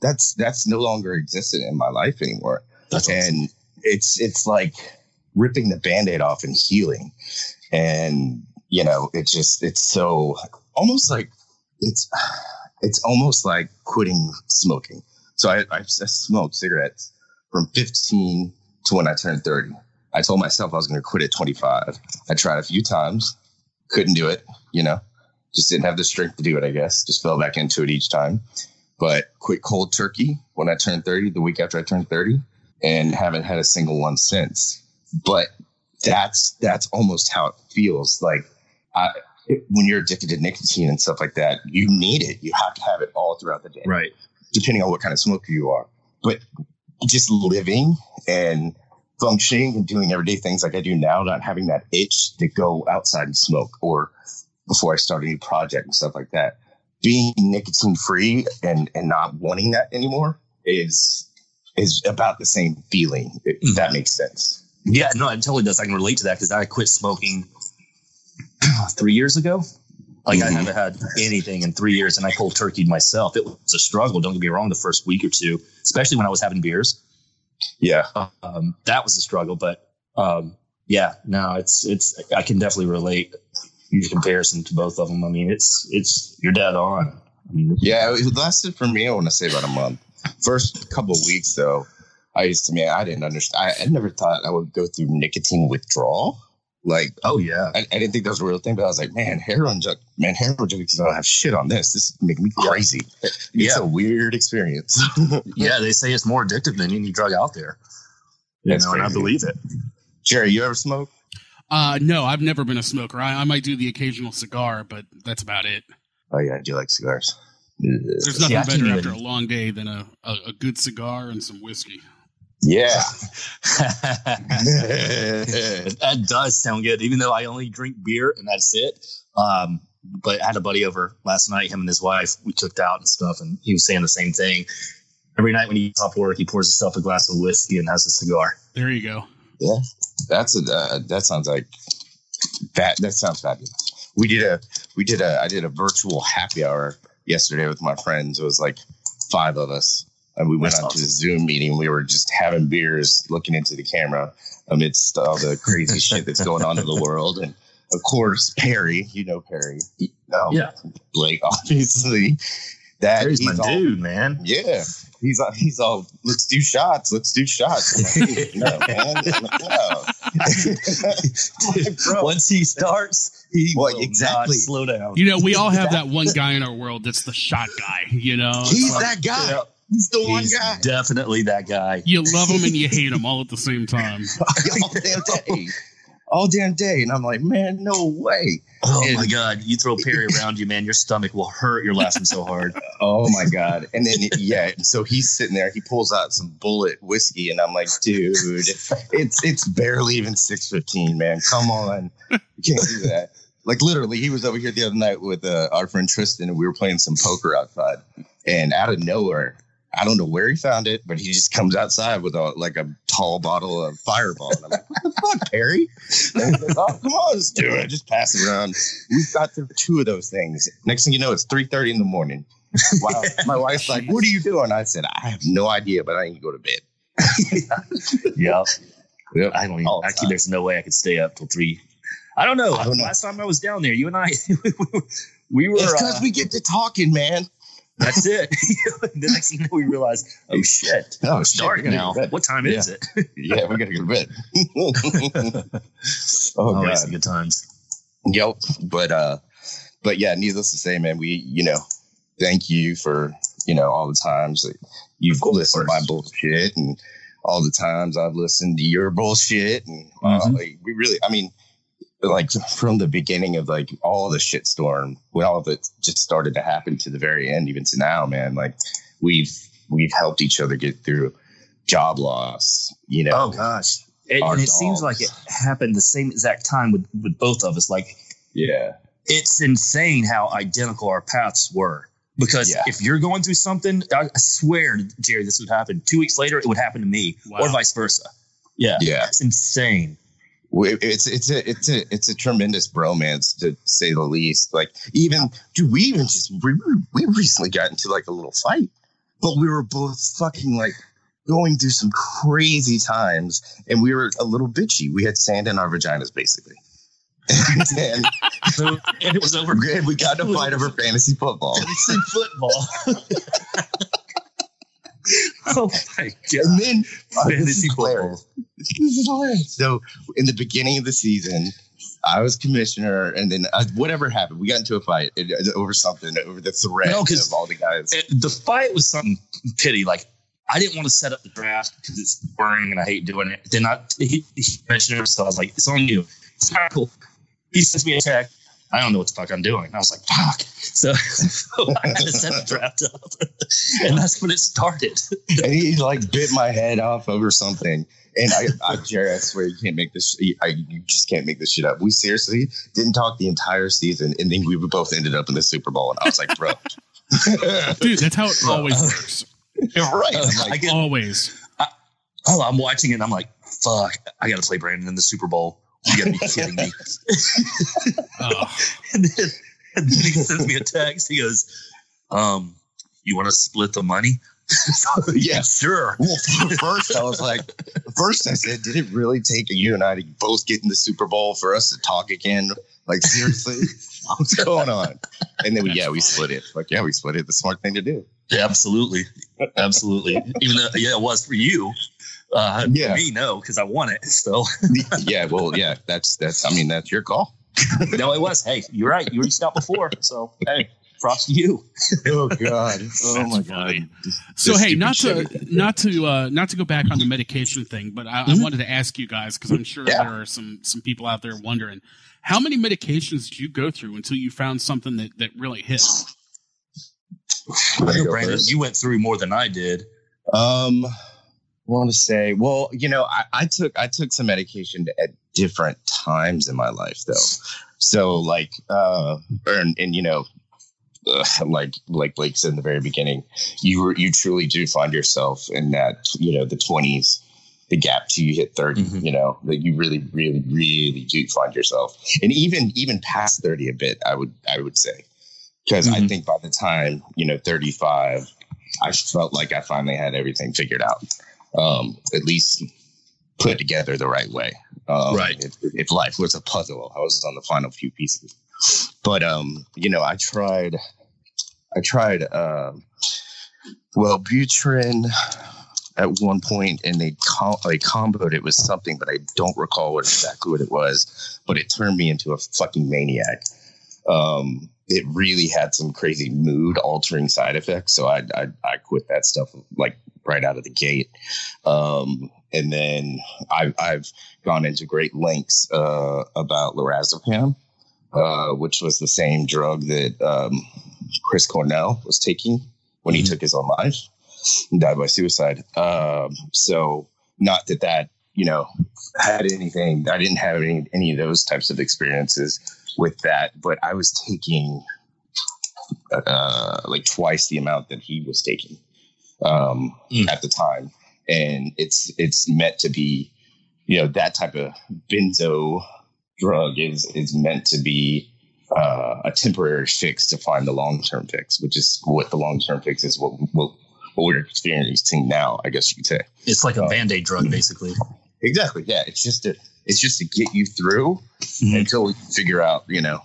[SPEAKER 3] That's, that's no longer existent in my life anymore
[SPEAKER 4] That's
[SPEAKER 3] and it's it's like ripping the band-aid off and healing and you know it's just it's so almost like it's it's almost like quitting smoking. So i, I, smoked cigarettes from 15 to when i turned 30 i told myself i was going to quit at 25 i tried a few times couldn't do it you know? Just didn't have the strength to do it i guess. Just fell back into it each time. But quit cold turkey when i turned 30 the week after i turned 30 and haven't had a single one since. But that's that's almost how it feels. Like I, it, when you're addicted to nicotine and stuff like that, you need it. You have to have it all throughout the day,
[SPEAKER 4] right.
[SPEAKER 3] depending on what kind of smoker you are. But just living and functioning and doing everyday things like I do now, not having that itch to go outside and smoke or before I start a new project and stuff like that. Being nicotine free and and not wanting that anymore is is about the same feeling. If hmm. that makes sense.
[SPEAKER 4] Yeah, no, it totally does. I can relate to that because I quit smoking (clears throat) three years ago. Like I
[SPEAKER 3] Mhm.
[SPEAKER 4] haven't had anything in three years, and I cold turkeyed myself. It was a struggle. Don't get me wrong. The first week or two, especially when I was having beers,
[SPEAKER 3] Yeah.
[SPEAKER 4] um, that was a struggle. But um, yeah, no, it's it's. I can definitely relate your comparison to both of them. I mean, it's it's you're dead on. I mean,
[SPEAKER 3] Yeah. It lasted for me, I want to say about a month. First couple of weeks though, I used to man, I didn't understand. I, I never thought I would go through nicotine withdrawal. Like
[SPEAKER 4] oh yeah,
[SPEAKER 3] I, I didn't think that was a real thing, but I was like, man, heroin junk, man, heroin junkies don't have shit on this. This is making me crazy. It's
[SPEAKER 4] Yeah.
[SPEAKER 3] a weird experience. (laughs)
[SPEAKER 4] yeah. They say it's more addictive than any drug out there. You
[SPEAKER 3] That's
[SPEAKER 4] know, and I believe it.
[SPEAKER 3] Jerry, you ever smoke?
[SPEAKER 2] Uh, no, I've never been a smoker. I, I might do the occasional cigar, but that's about it.
[SPEAKER 3] Oh yeah, I do like cigars.
[SPEAKER 2] There's nothing
[SPEAKER 4] I can't
[SPEAKER 2] better
[SPEAKER 4] even-
[SPEAKER 2] after a long day than a, a, a good cigar and some whiskey.
[SPEAKER 3] Yeah. (laughs)
[SPEAKER 4] that does sound good, even though I only drink beer and that's it. Um, but I had a buddy over last night, him and his wife, we cooked out and stuff, and he was saying the same thing. Every night when he gets off work, he pours himself a glass of whiskey and has a cigar.
[SPEAKER 2] There you go.
[SPEAKER 3] Yeah, that's a uh, that sounds like that. That sounds fabulous. We did a we did a I did a virtual happy hour yesterday with my friends. It was like five of us, and we went
[SPEAKER 4] That's
[SPEAKER 3] on to
[SPEAKER 4] awesome.
[SPEAKER 3] the Zoom meeting. We were just having beers, looking into the camera amidst all the crazy (laughs) shit that's going on in the world. And of course, Perry, you know Perry, He- um,
[SPEAKER 4] Yeah.
[SPEAKER 3] Blake, (laughs) obviously. That
[SPEAKER 4] There's my
[SPEAKER 3] all-
[SPEAKER 4] dude, man.
[SPEAKER 3] yeah, he's all, he's all. Let's do shots. Let's do shots. (laughs) Like, no, man. No. Like, bro.
[SPEAKER 4] Once he starts, he
[SPEAKER 3] Well,
[SPEAKER 4] will
[SPEAKER 3] exactly.
[SPEAKER 4] not slow down.
[SPEAKER 2] You know, we all have that one guy in our world that's the shot guy. You know,
[SPEAKER 3] He's
[SPEAKER 2] like,
[SPEAKER 3] that guy.
[SPEAKER 4] Yeah.
[SPEAKER 3] He's the one
[SPEAKER 4] He's
[SPEAKER 3] guy.
[SPEAKER 4] definitely that guy.
[SPEAKER 2] you love him and you hate him all at the same time. (laughs)
[SPEAKER 3] all damn day. All damn day. And I'm like, man, no way.
[SPEAKER 4] Oh
[SPEAKER 3] And-
[SPEAKER 4] my god! You throw Perry (laughs) around you, man. Your stomach will hurt. You're laughing so hard. (laughs)
[SPEAKER 3] Oh my God. And then, yeah. So he's sitting there. He pulls out some Bulleit whiskey. And I'm like, dude, it's it's barely even 615, man. Come on. You can't do that. Like literally, he was over here the other night with uh, our friend Tristan, and we were playing some poker outside. and out of nowhere, I don't know where he found it, but he just comes outside with a like a tall bottle of Fireball, and I'm like, "What the fuck, Perry?" Goes, "Oh, come on, let's do it." Just pass it around. We've got through two of those things. Next thing you know, it's three thirty in the morning. Wow. My wife's like, "What are you doing?" I said, "I have no idea, but I need to go to bed." (laughs)
[SPEAKER 4] Yeah.
[SPEAKER 3] Yep.
[SPEAKER 4] I don't even, actually,
[SPEAKER 3] time.
[SPEAKER 4] there's no way I could stay up till three. I don't know.
[SPEAKER 3] I don't know.
[SPEAKER 4] Last time I was down there, you and I, (laughs) we were,
[SPEAKER 3] It's because
[SPEAKER 4] uh,
[SPEAKER 3] we get to talking, man.
[SPEAKER 4] That's it. (laughs) the next thing you know, we realize, oh shit,
[SPEAKER 3] Oh,
[SPEAKER 4] it's
[SPEAKER 3] shit,
[SPEAKER 4] dark now.
[SPEAKER 3] go to bed.
[SPEAKER 4] What time is it? (laughs) (laughs)
[SPEAKER 3] Yeah, we gotta go to bed. oh
[SPEAKER 4] Always
[SPEAKER 3] god.
[SPEAKER 4] good times.
[SPEAKER 3] Yep. But uh but yeah, needless to say, man, we you know, thank you for, you know, all the times that you've listened to my bullshit and all the times I've listened to your bullshit and uh,
[SPEAKER 4] Mhm.
[SPEAKER 3] like, we really I mean like (laughs) from the beginning of like all the shitstorm when all of it just started to happen to the very end, even to now, man, like we've we've helped each other get through job loss, you know.
[SPEAKER 4] Oh gosh. It, and it seems like it happened the same exact time with, with both of us. Like
[SPEAKER 3] Yeah.
[SPEAKER 4] it's insane how identical our paths were. Because
[SPEAKER 3] Yeah.
[SPEAKER 4] if you're going through something, I, I swear, Jerry, this would happen. Two weeks later, it would happen to me,
[SPEAKER 2] Wow.
[SPEAKER 4] or vice versa. Yeah,
[SPEAKER 3] Yeah.
[SPEAKER 4] it's insane.
[SPEAKER 3] We- It's it's a it's a it's a tremendous bromance to say the least. Like even dude, we even just we we recently got into like a little fight, but we were both fucking like going through some crazy times, and we were a little bitchy. We had sand in our vaginas, basically. (laughs) and,
[SPEAKER 4] So, and it was over
[SPEAKER 3] and we got in a fight over fantasy football.
[SPEAKER 4] fantasy football. (laughs) (laughs) oh (laughs) my god!
[SPEAKER 3] And then uh, this
[SPEAKER 4] Fantasy
[SPEAKER 3] is
[SPEAKER 4] football.
[SPEAKER 3] hilarious. This is hilarious. So in the beginning of the season, I was commissioner, and then uh, whatever happened, we got into a fight over something over the threat
[SPEAKER 4] No, 'cause-
[SPEAKER 3] of all the guys.
[SPEAKER 4] It- the fight was something pity. Like I didn't want to set up the draft because it's boring and I hate doing it. Then I he, he mentioned it, so I was like, "It's on you." It's not cool. He sends me a text. I don't know what the fuck I'm doing. I was like, "Fuck!" So, (laughs) so I had to set the draft up, and that's when it started. (laughs)
[SPEAKER 3] and he like bit my head off over something. And I, I, Jerry, I swear you can't make this. I, you just can't make this shit up. We seriously didn't talk the entire season, and then we both ended up in the Super Bowl. And I was like, bro, (laughs)
[SPEAKER 2] Dude, that's how it always works.
[SPEAKER 3] right? I'm
[SPEAKER 4] I get,
[SPEAKER 2] Always.
[SPEAKER 4] oh, I'm watching it. and I'm like, "Fuck!" I got to play Brandon in the Super Bowl. You got to be kidding me. (laughs)
[SPEAKER 2] Oh, (laughs)
[SPEAKER 4] and, then, and then he sends me a text. He goes, um, "You want to split the money?" (laughs) So,
[SPEAKER 3] Yeah.
[SPEAKER 4] sure.
[SPEAKER 3] Well, first I was like, first I said, did it really take you and I to both get in the Super Bowl for us to talk again? Like seriously, what's going on? And then we, yeah, we split it. Like yeah, we split it. The smart thing to do.
[SPEAKER 4] Yeah, absolutely, absolutely. Even though, yeah, it was for you. Uh,
[SPEAKER 3] Yeah.
[SPEAKER 4] Me, no, because I won it. (laughs) still.
[SPEAKER 3] yeah, well, yeah, that's that's. I mean, that's your call.
[SPEAKER 4] no, it was. Hey, you're right. You reached out before. So hey, props to you. (laughs)
[SPEAKER 3] Oh God. Oh my
[SPEAKER 2] That's
[SPEAKER 3] God.
[SPEAKER 2] So
[SPEAKER 3] This
[SPEAKER 2] hey,
[SPEAKER 3] stupid
[SPEAKER 2] not to
[SPEAKER 3] shit.
[SPEAKER 2] not to uh, not to go back on the medication thing, but I, I
[SPEAKER 3] Mhm.
[SPEAKER 2] wanted to ask you guys because I'm sure
[SPEAKER 3] Yeah.
[SPEAKER 2] there are some some people out there wondering how many medications did you go through until you found something that that really hit?
[SPEAKER 4] I know, Brandon, you went through more than I did.
[SPEAKER 3] Um, want to say, well, you know, I, I took I took some medication at different times in my life, though. So, like, uh, and, and you know, uh, like like Blake said in the very beginning, you were you truly do find yourself in that you know the twenties, the gap till you hit 30
[SPEAKER 4] Mhm.
[SPEAKER 3] You know that you really, really, really do find yourself, and even even past thirty a bit, I would I would say, because I
[SPEAKER 4] Mhm.
[SPEAKER 3] think by the time you know thirty five. I felt like I finally had everything figured out, um, at least put together the right way. Um,
[SPEAKER 4] Right.
[SPEAKER 3] If, if life was a puzzle, I was on the final few pieces. But um, you know, I tried. I tried. Um, Wellbutrin at one point, and they com- they comboed it with something, but I don't recall what exactly what it was. But it turned me into a fucking maniac. Um, it really had some crazy mood altering side effects, so I, I I quit that stuff like right out of the gate. Um, and then I, I've gone into great lengths uh, about lorazepam, uh, which was the same drug that um, Chris Cornell was taking when he
[SPEAKER 4] Mhm.
[SPEAKER 3] took his own life and died by suicide. Um, so not that that you know had anything. I didn't have any any of those types of experiences with that, but I was taking uh, like twice the amount that he was taking um, mm. at the time, and it's it's meant to be, you know, that type of benzo drug is is meant to be uh, a temporary fix to find the long term fix, which is what the long term fix is. What, what what we're experiencing now, I guess you could say.
[SPEAKER 4] It's like a um, band aid drug, basically.
[SPEAKER 3] Exactly. Yeah. It's just to it's just to get you through mm-hmm. until we figure out, you know,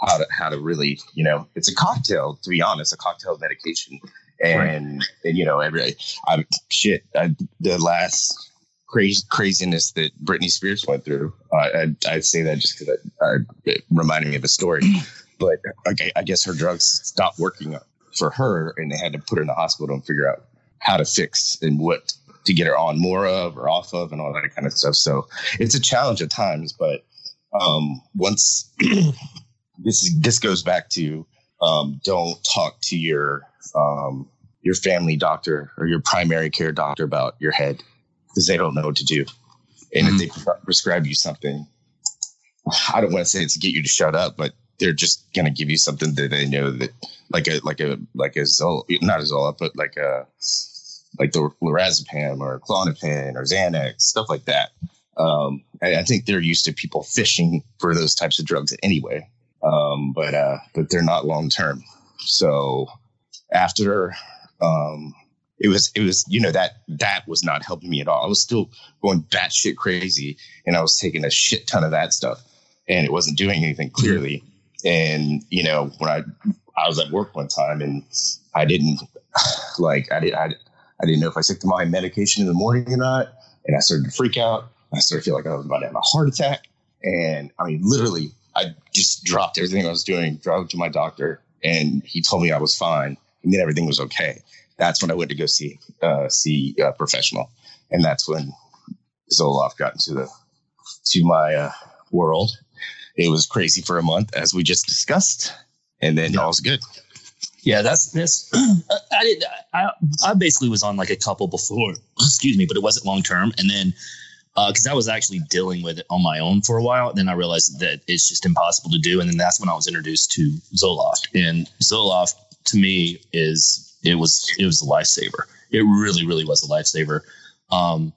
[SPEAKER 3] how to how to really, you know, it's a cocktail. To be honest, a cocktail of medication, and right. and you know, every I shit I, the last crazy craziness that Britney Spears went through. Uh, I, I say that just because it reminded me of a story. (clears throat) But okay, I guess her drugs stopped working for her, and they had to put her in the hospital and figure out how to fix and what to get her on more of or off of, and all that kind of stuff. So it's a challenge at times, but um, once (clears throat) this is, this goes back to um, don't talk to your um, your family doctor or your primary care doctor about your head because they don't know what to do. And mm-hmm. if they prescribe you something, I don't want to say it's to get you to shut up, but they're just going to give you something that they know that like a, like a, like a Zol, not a Zoloft, but like a, like the lorazepam or Klonopin or Xanax, stuff like that. Um, I, I, think they're used to people fishing for those types of drugs anyway. Um, but, uh, but they're not long term. So after, um, it was it was you know that that was not helping me at all. I was still going batshit crazy, and I was taking a shit ton of that stuff, and it wasn't doing anything clearly. And you know when I I was at work one time and I didn't (sighs) like I did I, I didn't know if I took my medication in the morning or not, and I started to freak out. I started to feel like I was about to have a heart attack, and I mean literally I just dropped everything I was doing, drove to my doctor, and he told me I was fine, and then everything was okay that's when I went to go see uh, see a professional, and that's when Zoloft got into the to my uh, world. It was crazy for a month, as we just discussed, and then yeah. was good.
[SPEAKER 4] Yeah, that's this. (clears throat) I did. I I basically was on like a couple before. (clears throat) Excuse me, but it wasn't long term, and then because uh, I was actually dealing with it on my own for a while. Then I realized that it's just impossible to do, and then that's when I was introduced to Zoloft. And Zoloft to me is it was it was a lifesaver. It really, really was a lifesaver. Um,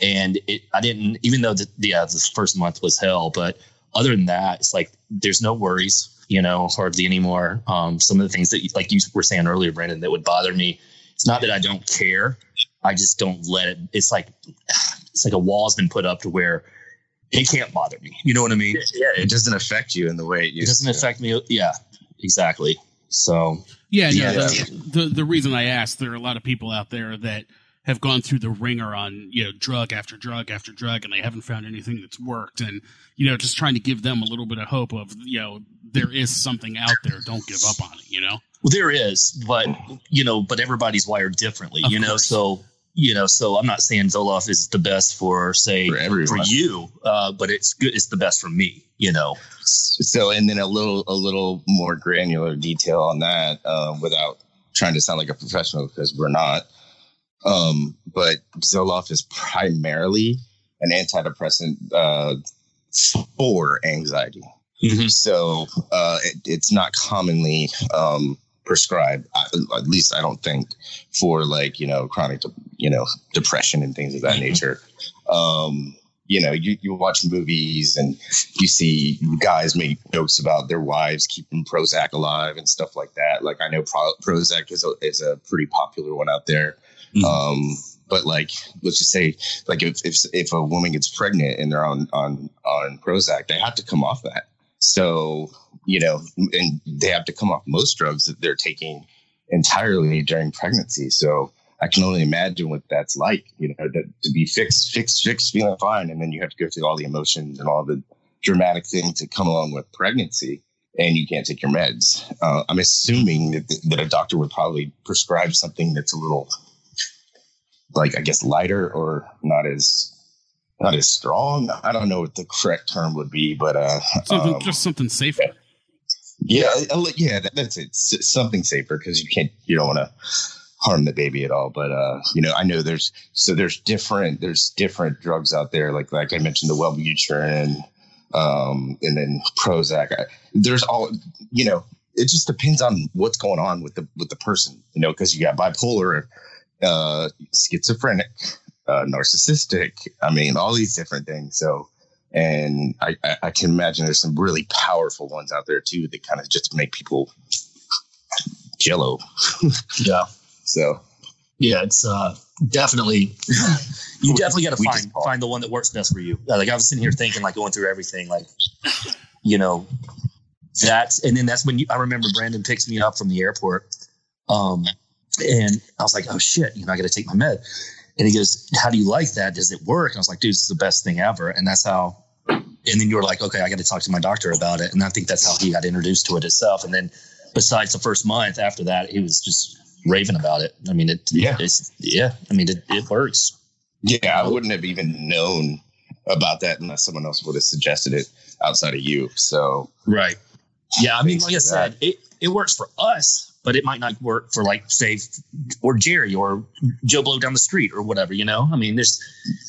[SPEAKER 4] and it, I didn't, even though the, yeah, the first month was hell, but other than that, it's like there's no worries, you know, hardly anymore. Um, some of the things that, like you were saying earlier, Brandon, that would bother me. It's not that I don't care. I just don't let it. It's like it's like a wall's been put up to where it can't bother me. You know what I mean?
[SPEAKER 3] Yeah, it doesn't affect you in the way it
[SPEAKER 4] used. It doesn't to. affect me. Yeah, exactly. So
[SPEAKER 2] yeah, yeah. the, the, the reason I asked, there are a lot of people out there that have gone through the ringer on you know drug after drug after drug, and they haven't found anything that's worked, and you know just trying to give them a little bit of hope of you know there is something out there. Don't give up on it. You know.
[SPEAKER 4] Well, there is, but you know, but everybody's wired differently. Of you know, so you know, so I'm not saying Zoloft is the best for say for, for you, uh, but it's good. It's the best for me. You know.
[SPEAKER 3] So, and then a little, a little more granular detail on that, uh, without trying to sound like a professional because we're not. Um, but Zoloft is primarily an antidepressant uh, for anxiety. Mm-hmm. So uh, it, it's not commonly um, prescribed, at least I don't think, for like you know chronic, you know, depression and things of that mm-hmm. nature. Um, you know, you, you watch movies and you see guys make jokes about their wives keeping Prozac alive and stuff like that. Like I know Pro- Prozac is a, is a pretty popular one out there. Mm-hmm. Um, but like, let's just say, like if, if, if a woman gets pregnant and they're on, on, on Prozac, they have to come off that. So, you know, and they have to come off most drugs that they're taking entirely during pregnancy. So I can only imagine what that's like, you know, that, to be fixed, fixed, fixed, feeling fine. And then you have to go through all the emotions and all the dramatic things that come along with pregnancy and you can't take your meds. Uh, I'm assuming that, that a doctor would probably prescribe something that's a little like, I guess, lighter or not as not as strong. I don't know what the correct term would be, but uh,
[SPEAKER 2] something, um, just something safer.
[SPEAKER 3] Yeah, yeah, that, that's it. something safer because you can't, you don't want to harm the baby at all. But uh, you know, I know there's so there's different there's different drugs out there, like like I mentioned, the Wellbutrin, um, and then Prozac. I, there's all you know. it just depends on what's going on with the with the person, you know, because you got bipolar, uh, schizophrenic, uh, narcissistic. I mean, all these different things. So, and I, I, can imagine there's some really powerful ones out there too that kind of just make people jello. (laughs)
[SPEAKER 4] Yeah.
[SPEAKER 3] So
[SPEAKER 4] Yeah, it's uh, definitely you definitely got to find find the one that works best for you. Uh, Like I was sitting here thinking, like going through everything, like you know, that's and then that's when you, I remember Brandon picks me up from the airport, um, and I was like, oh shit, you know, I got to take my med, and he goes, how do you like that? Does it work? And I was like, dude, it's the best thing ever, and that's how. And then you were like, okay, I got to talk to my doctor about it, and I think that's how he got introduced to it itself. And then, besides the first month after that, he was just raving about it. I mean, it,
[SPEAKER 3] Yeah.
[SPEAKER 4] it's, yeah, I mean, it, it works.
[SPEAKER 3] yeah, I wouldn't have even known about that unless someone else would have suggested it outside of you. So
[SPEAKER 4] Right. Yeah. I mean, like I said, it, it works for us, but it might not work for like, say, or Jerry or Joe Blow down the street or whatever, you know, I mean, there's,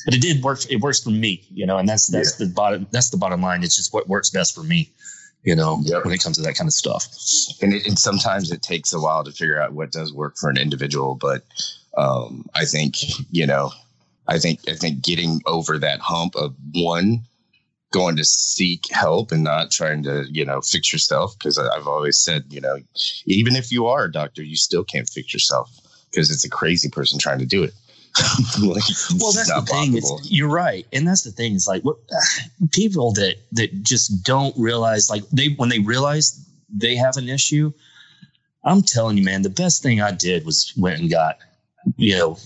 [SPEAKER 4] but it did work. It works for me, you know, and that's, that's the bottom, that's the bottom line. It's just what works best for me, you know,
[SPEAKER 3] Yep.
[SPEAKER 4] when it comes to that kind of stuff.
[SPEAKER 3] and, it, and sometimes it takes a while to figure out what does work for an individual but um, i think you know i think i think getting over that hump of one going to seek help and not trying to you know fix yourself because i've always said you know even if you are a doctor you still can't fix yourself because it's a crazy person trying to do it. (laughs) Like,
[SPEAKER 4] well that's the thing. You're right and that's the thing is like what (sighs) people that that just don't realize like they when they realize they have an issue i'm telling you man the best thing i did was went and got you know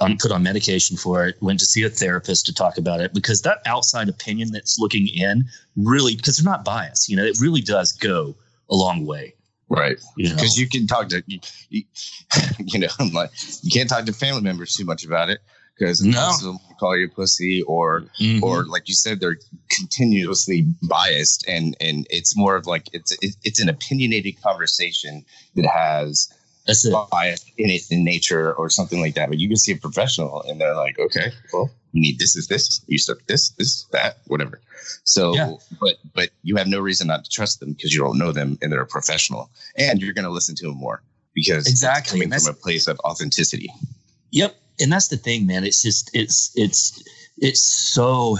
[SPEAKER 4] um, put on medication for it went to see a therapist to talk about it because that outside opinion that's looking in really because they're not biased you know it really does go a long way
[SPEAKER 3] right
[SPEAKER 4] you know
[SPEAKER 3] because you can talk to you, you, (laughs) you know I'm like you can't talk to family members too much about it because
[SPEAKER 4] No.
[SPEAKER 3] they'll call you a pussy or
[SPEAKER 4] Mhm.
[SPEAKER 3] or like you said they're continuously biased and and it's more of like it's it, it's an opinionated conversation that has
[SPEAKER 4] that's it
[SPEAKER 3] bias in it in nature or something like that but you can see a professional and they're like okay well you need this is this you stuck this this that whatever so
[SPEAKER 4] Yeah.
[SPEAKER 3] but but you have no reason not to trust them because you don't know them and they're a professional and you're going to listen to them more because it's
[SPEAKER 4] Exactly,
[SPEAKER 3] coming from a place of authenticity
[SPEAKER 4] Yep. And that's the thing, man. It's just it's it's it's so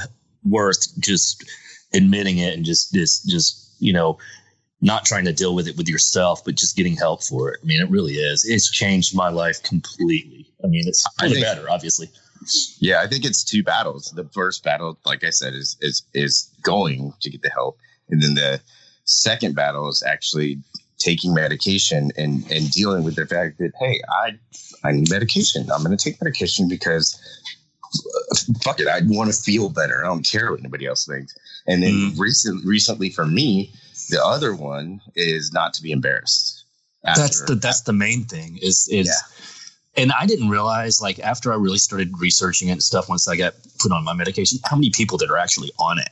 [SPEAKER 4] worth just admitting it and just just just, you know, not trying to deal with it with yourself, but just getting help for it. I mean, it really is. It's changed my life completely. I mean, it's
[SPEAKER 3] I
[SPEAKER 4] for the
[SPEAKER 3] think-
[SPEAKER 4] better, obviously.
[SPEAKER 3] Yeah, I think it's two battles. The first battle, like I said, is is is going to get the help, and then the second battle is actually taking medication and and dealing with the fact that hey, I I need medication. I'm going to take medication because uh, fuck it, I want to feel better. I don't care what anybody else thinks. And then
[SPEAKER 4] Mhm.
[SPEAKER 3] recent recently for me, the other one is not to be embarrassed.
[SPEAKER 4] that's the that's the main thing is is
[SPEAKER 3] Yeah.
[SPEAKER 4] and I didn't realize like after I really started researching it and stuff once I got put on my medication, how many people that are actually on it.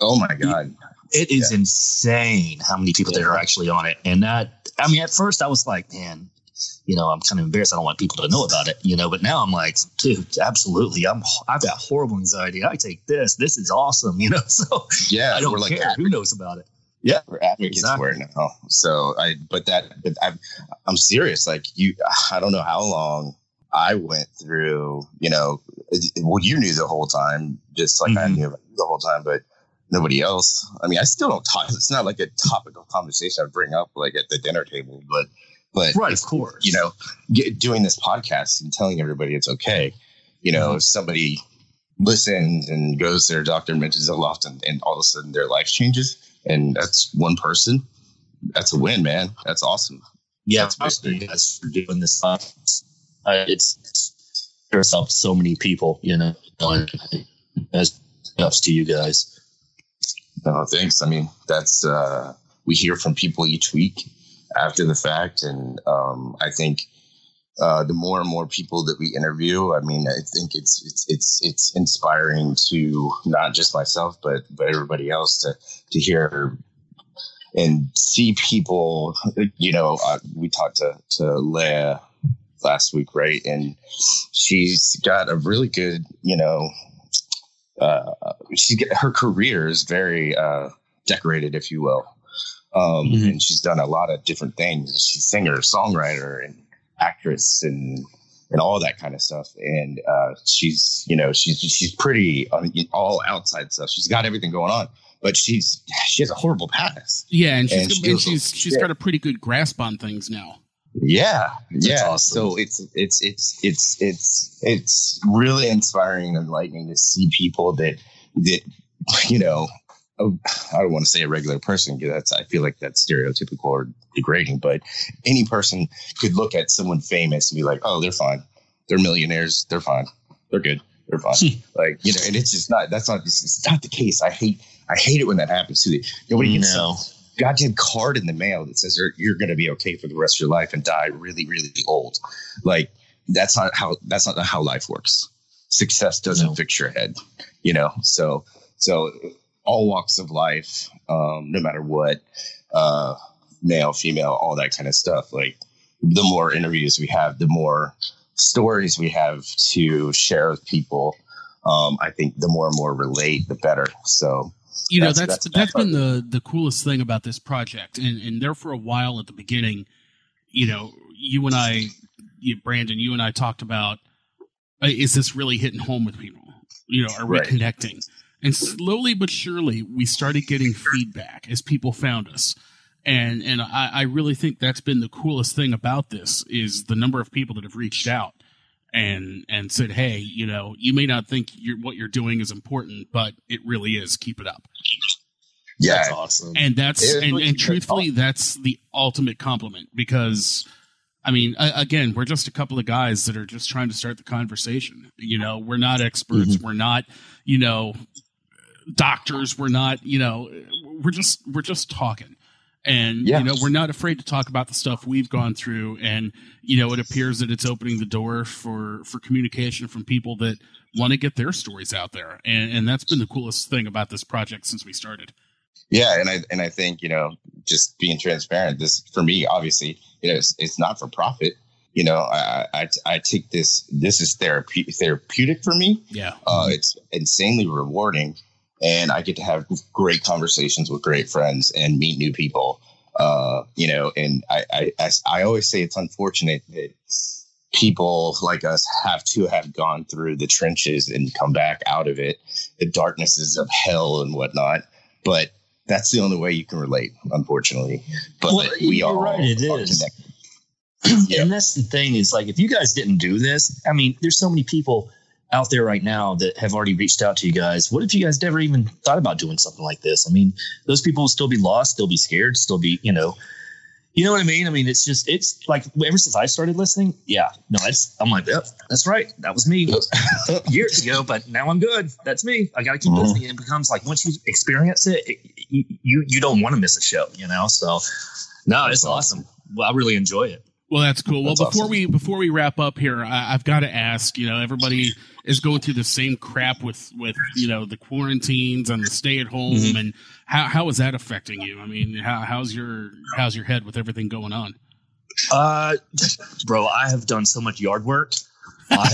[SPEAKER 3] oh my god.
[SPEAKER 4] It is insane how many people that are actually on it. And that, I mean, at first I was like, man, you know, I'm kind of embarrassed. I don't want people to know about it, you know, but now I'm like, dude, absolutely. I'm, I've got horrible anxiety. I take this. This is awesome, you know, (laughs) so
[SPEAKER 3] Yeah,
[SPEAKER 4] I don't
[SPEAKER 3] we're like
[SPEAKER 4] care. Who knows about it?
[SPEAKER 3] Yeah, we're advocates
[SPEAKER 4] Exactly.
[SPEAKER 3] for it now. So I, but that, but I'm, I'm serious. Like you, (sighs) I don't know how long I went through. You know, well, you knew the whole time, just like I
[SPEAKER 4] Mhm.
[SPEAKER 3] knew the whole time, but nobody else. I mean, I still don't talk. It's not like a topic of conversation I bring up like at the dinner table, but, but
[SPEAKER 4] Right, of course.
[SPEAKER 3] you know, get, doing this podcast and telling everybody it's okay. You know, if somebody listens and goes to their doctor and mentions it often, and all of a sudden their life changes, and that's one person, that's a win, man. That's awesome.
[SPEAKER 4] yeah,
[SPEAKER 3] that's
[SPEAKER 4] you guys for doing this. Uh, it's, helped so many people, you know, and as ups to you guys.
[SPEAKER 3] No, thanks. I mean, that's uh, we hear from people each week after the fact, and um, I think uh, the more and more people that we interview, I mean, I think it's it's it's it's inspiring to not just myself, but but everybody else to to hear and see people. You know, uh, we talked to to Leia last week, right? And she's got a really good, you know, uh, she's get, her career is very uh, decorated, if you will. Um, mm-hmm. and she's done a lot of different things. She's singer, songwriter, and actress, and and all that kind of stuff. And uh, she's, you know, she's she's pretty I mean, all outside stuff. She's got everything going on, but she's she has a horrible past.
[SPEAKER 2] Yeah, and she's and, she and she's she's got a pretty good grasp on things now.
[SPEAKER 3] Yeah, yeah. Awesome. So it's it's it's it's it's it's really inspiring and enlightening to see people that that you know Oh, I don't want to say a regular person because that's I feel like that's stereotypical or degrading, but any person could look at someone famous and be like, "Oh, they're fine. They're millionaires. They're fine. They're good. They're fine." Hmm. like you know, and it's just not. That's not. It's not the case. I hate. I hate it when that happens to you. Nobody gets no. a goddamn card in the mail that says you're, you're going to be okay for the rest of your life and die really, really old. Like that's not how. That's not how life works. Success doesn't no. fix your head. You know. So so all walks of life, um, no matter what, uh, male, female, all that kind of stuff. Like the more interviews we have, the more stories we have to share with people. Um, I think the more and more relate, the better. So,
[SPEAKER 2] you know, that's that's, that's been the the coolest thing about this project, and and there for a while at the beginning, you know, you and I, you, Brandon, you and I talked about, is this really hitting home with people? You know, are we right. connecting? And slowly but surely, we started getting feedback as people found us. And and I, I really think that's been the coolest thing about this is the number of people that have reached out and and said, "Hey, you know, you may not think you're, what you're doing is important, but it really is. Keep it up."
[SPEAKER 3] Yeah, that's awesome.
[SPEAKER 2] And that's and, and truthfully, that's the ultimate compliment because, I mean, again, we're just a couple of guys that are just trying to start the conversation. You know, we're not experts. Mm-hmm. We're not, you know, doctors. We're not, you know, we're just we're just talking. And yes. you know, we're not afraid to talk about the stuff we've gone through and you know, it appears that it's opening the door for for communication from people that want to get their stories out there. And and that's been the coolest thing about this project since we started.
[SPEAKER 3] Yeah, and I and I think, you know, just being transparent, this for me, obviously, you know, it's, it's not for profit you know I, I i take this this is therapeutic therapeutic for me
[SPEAKER 2] yeah
[SPEAKER 3] uh it's insanely rewarding and I get to have great conversations with great friends and meet new people. Uh, you know, and I, I, I, I always say it's unfortunate that people like us have to have gone through the trenches and come back out of it, the darknesses of hell and whatnot. But that's the only way you can relate, unfortunately. But well, we are right, it is. (clears throat)
[SPEAKER 4] And that's the thing is like if you guys didn't do this, I mean, there's so many people out there right now that have already reached out to you guys. What if you guys never even thought about doing something like this? I mean, those people will still be lost, still be scared, still be, you know, you know what I mean? I mean, it's just, it's like ever since I started listening, yeah, no, it's, I'm like, yep, that's right. That was me (laughs) years ago, but now I'm good. That's me. I got to keep mm-hmm. listening. It becomes like once you experience it, it, you, you don't want to miss a show, you know? So, no, it's awesome. Well, I really enjoy it.
[SPEAKER 2] Well, that's cool. That's well, before awesome. we before we wrap up here, I, have got to ask. You know, everybody is going through the same crap with with you know the quarantines and the stay at home, mm-hmm. and how how is that affecting you? I mean, how, how's your how's your head with everything going on?
[SPEAKER 4] Uh, bro, I have done so much yard work. I, (laughs)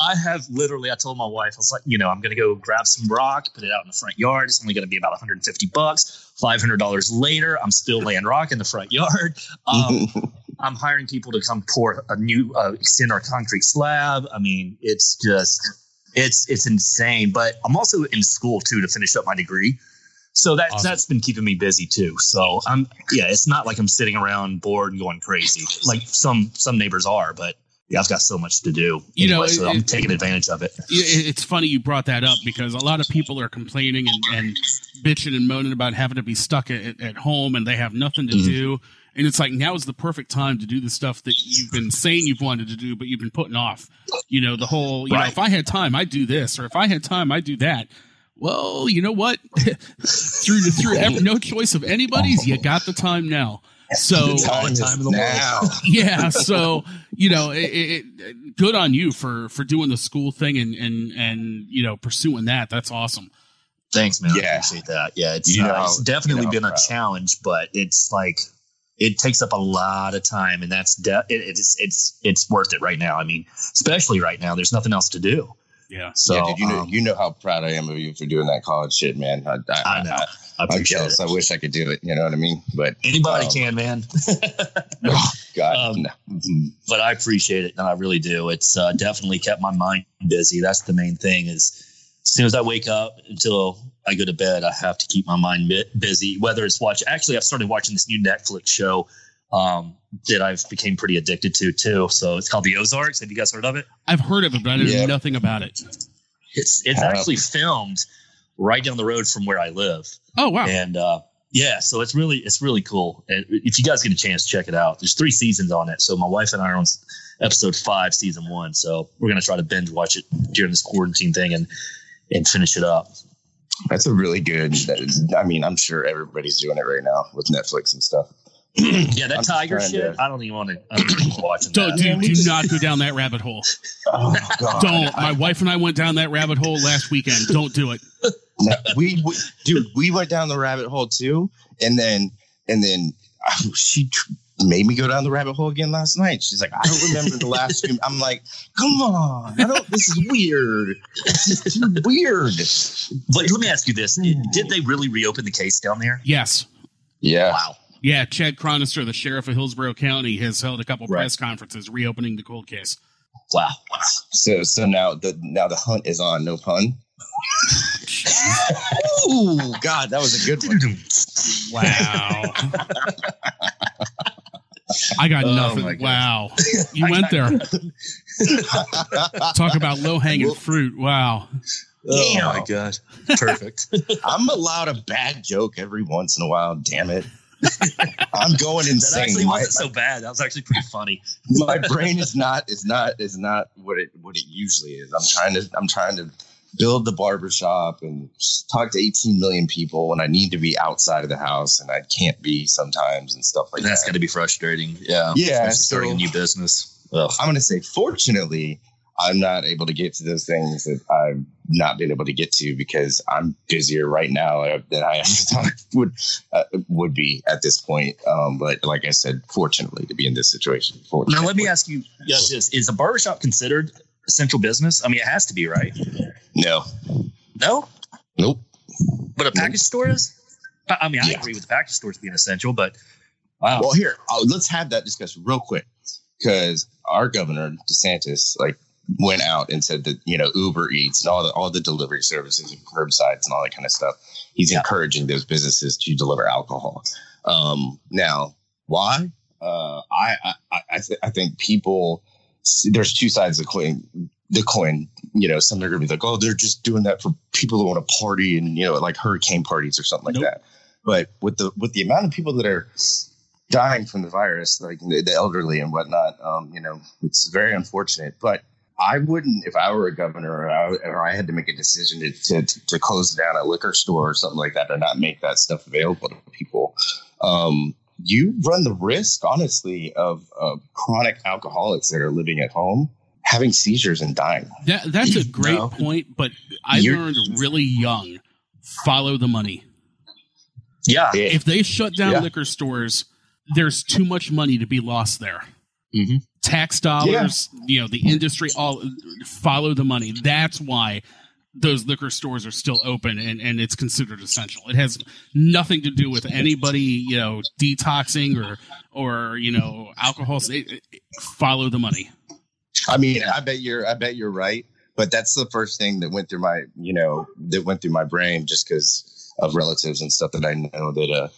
[SPEAKER 4] I have literally, I told my wife, I was like, you know, I'm going to go grab some rock, put it out in the front yard. It's only going to be about 150 bucks. $500 later, I'm still laying rock in the front yard. Um, (laughs) I'm hiring people to come pour a new, uh, extend our concrete slab. I mean, it's just, it's, it's insane. But I'm also in school too to finish up my degree. So that awesome. that's been keeping me busy too. So I'm yeah, it's not like I'm sitting around bored and going crazy like some some neighbors are, but yeah, I've got so much to do. You know, so I'm taking advantage of it.
[SPEAKER 2] It's funny you brought that up because a lot of people are complaining and, and bitching and moaning about having to be stuck at, at home and they have nothing to mm-hmm. do. And it's like now is the perfect time to do the stuff that you've been saying you've wanted to do, but you've been putting off. You know, the whole, you right. know, if I had time, I'd do this, or if I had time, I'd do that well, you know what? (laughs) through the, through every, no choice of anybody's, you got the time now. (laughs) So
[SPEAKER 3] time, time now. (laughs)
[SPEAKER 2] yeah. So you know, it, it, good on you for for doing the school thing and and and you know pursuing that. That's awesome.
[SPEAKER 4] Thanks, man. Yeah. I appreciate that. Yeah, it's, uh, it's definitely you know, been a challenge, but it's like it takes up a lot of time, and that's de- it, it's it's it's worth it right now. I mean, especially right now, there's nothing else to do.
[SPEAKER 2] Yeah.
[SPEAKER 3] So yeah, did you know
[SPEAKER 4] um,
[SPEAKER 3] you know how proud I am of you for doing that college shit, man. I, I,
[SPEAKER 4] I know. I
[SPEAKER 3] I'm
[SPEAKER 4] appreciate
[SPEAKER 3] jealous.
[SPEAKER 4] it.
[SPEAKER 3] I wish I could do it. You know what I mean? But
[SPEAKER 4] Anybody
[SPEAKER 3] um,
[SPEAKER 4] can, man. (laughs)
[SPEAKER 3] oh, God,
[SPEAKER 4] Um,
[SPEAKER 3] no. Mhm.
[SPEAKER 4] but I appreciate it, and I really do. It's uh, definitely kept my mind busy. That's the main thing. Is as soon as I wake up until I go to bed, I have to keep my mind bi- busy. Whether it's watch, actually, I've started watching this new Netflix show um, that I've became pretty addicted to too. So it's called The Ozarks. Have you guys heard of it?
[SPEAKER 2] I've heard of it, but I know
[SPEAKER 3] Yeah.
[SPEAKER 2] nothing about it.
[SPEAKER 4] It's it's
[SPEAKER 3] Uh,
[SPEAKER 4] actually filmed right down the road from where I live,
[SPEAKER 2] Oh wow.
[SPEAKER 4] and uh, yeah, so it's really it's really cool. And if you guys get a chance, check it out. There's three seasons on it. So my wife and I are on episode five, season one. So we're gonna try to binge watch it during this quarantine thing and and finish it up.
[SPEAKER 3] That's a really good. I mean, I'm sure everybody's doing it right now with Netflix and stuff.
[SPEAKER 4] Yeah, that
[SPEAKER 3] I'm
[SPEAKER 4] tiger shit.
[SPEAKER 3] to-
[SPEAKER 4] I don't even want to. I don't even watching that.
[SPEAKER 2] dude, do
[SPEAKER 3] just-
[SPEAKER 2] not go down that rabbit hole. (laughs)
[SPEAKER 3] Oh God,
[SPEAKER 2] Don't.
[SPEAKER 3] I-
[SPEAKER 2] My wife and I went down that rabbit hole last weekend. Don't do it.
[SPEAKER 3] No, we, we dude we went down the rabbit hole too and then and then uh, she tr- made me go down the rabbit hole again last night she's like i don't remember the last few i'm like come on i don't this is weird this is too weird
[SPEAKER 4] But let me ask you this: Did they really reopen the case down there?
[SPEAKER 2] Yes.
[SPEAKER 3] yeah
[SPEAKER 4] Wow.
[SPEAKER 2] Yeah, Chad Chronister, the sheriff of Hillsborough County, has held a couple
[SPEAKER 4] Right.
[SPEAKER 2] press conferences reopening the cold case.
[SPEAKER 4] Wow.
[SPEAKER 3] so so now the now the hunt is on no pun (laughs) Ooh, god that was a good one
[SPEAKER 2] Wow. I got
[SPEAKER 4] Oh,
[SPEAKER 2] nothing. wow. You went there. Talk about low hanging (laughs) fruit. Wow.
[SPEAKER 4] Oh
[SPEAKER 3] Damn.
[SPEAKER 4] my god. Perfect. (laughs)
[SPEAKER 3] i'm allowed a bad joke every once in a while damn it (laughs) i'm going
[SPEAKER 4] that
[SPEAKER 3] insane
[SPEAKER 4] actually wasn't so bad. That was actually pretty funny. (laughs)
[SPEAKER 3] my brain is not is not is not what it what it usually is. I'm trying to I'm trying to build the barbershop and talk to 18 million people when I need to be outside of the house and I can't be sometimes and stuff like
[SPEAKER 4] That's
[SPEAKER 3] that.
[SPEAKER 4] That's going to be frustrating. Yeah.
[SPEAKER 3] Yeah,
[SPEAKER 4] Especially starting a new business. Ugh.
[SPEAKER 3] I'm gonna say fortunately I'm not able to get to those things that I've not been able to get to because I'm busier right now than I ever (laughs) thought would uh, would be at this point. Um, but like I said, fortunately to be in this situation.
[SPEAKER 4] Now, let me ask you this: Is a barbershop considered essential business? I mean, it has to be, right?
[SPEAKER 3] No.
[SPEAKER 4] No,
[SPEAKER 3] Nope.
[SPEAKER 4] but a package store is. I I mean, I
[SPEAKER 3] Yeah.
[SPEAKER 4] agree with the package stores being essential, but wow,
[SPEAKER 3] Well, here, uh, let's have that discussion real quick because our governor DeSantis like went out and said that you know Uber Eats and all the all the delivery services and curbsides and all that kind of stuff. He's
[SPEAKER 4] Yeah.
[SPEAKER 3] encouraging those businesses to deliver alcohol. Um, now, why? Uh, I I I, I, th- I think people there's two sides of the coin. The coin, you know, some are gonna be like, oh, they're just doing that for people who want to party and you know, like hurricane parties or something like
[SPEAKER 2] Nope.
[SPEAKER 3] that. But with the with the amount of people that are dying from the virus, like the, the elderly and whatnot. Um, you know, it's very unfortunate. But I wouldn't, if I were a governor or I, or I had to make a decision to, to, to close down a liquor store or something like that, or not make that stuff available to people. Um, you run the risk, honestly, of, of chronic alcoholics that are living at home having seizures and dying.
[SPEAKER 2] That, that's a great
[SPEAKER 4] No.
[SPEAKER 2] point, but I
[SPEAKER 3] You're-
[SPEAKER 2] learned really young follow the money.
[SPEAKER 4] yeah,
[SPEAKER 2] If they shut down
[SPEAKER 3] Yeah.
[SPEAKER 2] liquor stores, there's too much money to be lost there.
[SPEAKER 4] Mhm.
[SPEAKER 2] Tax dollars, you know, the industry all follow the money. That's why those liquor stores are still open and, and it's considered essential. It has nothing to do with anybody, you know, detoxing or or you know, alcohol. It, it- follow the money.
[SPEAKER 3] I mean, I bet you're, I bet you're right. But that's the first thing that went through my, you know, that went through my brain just because of relatives and stuff that I know that uh,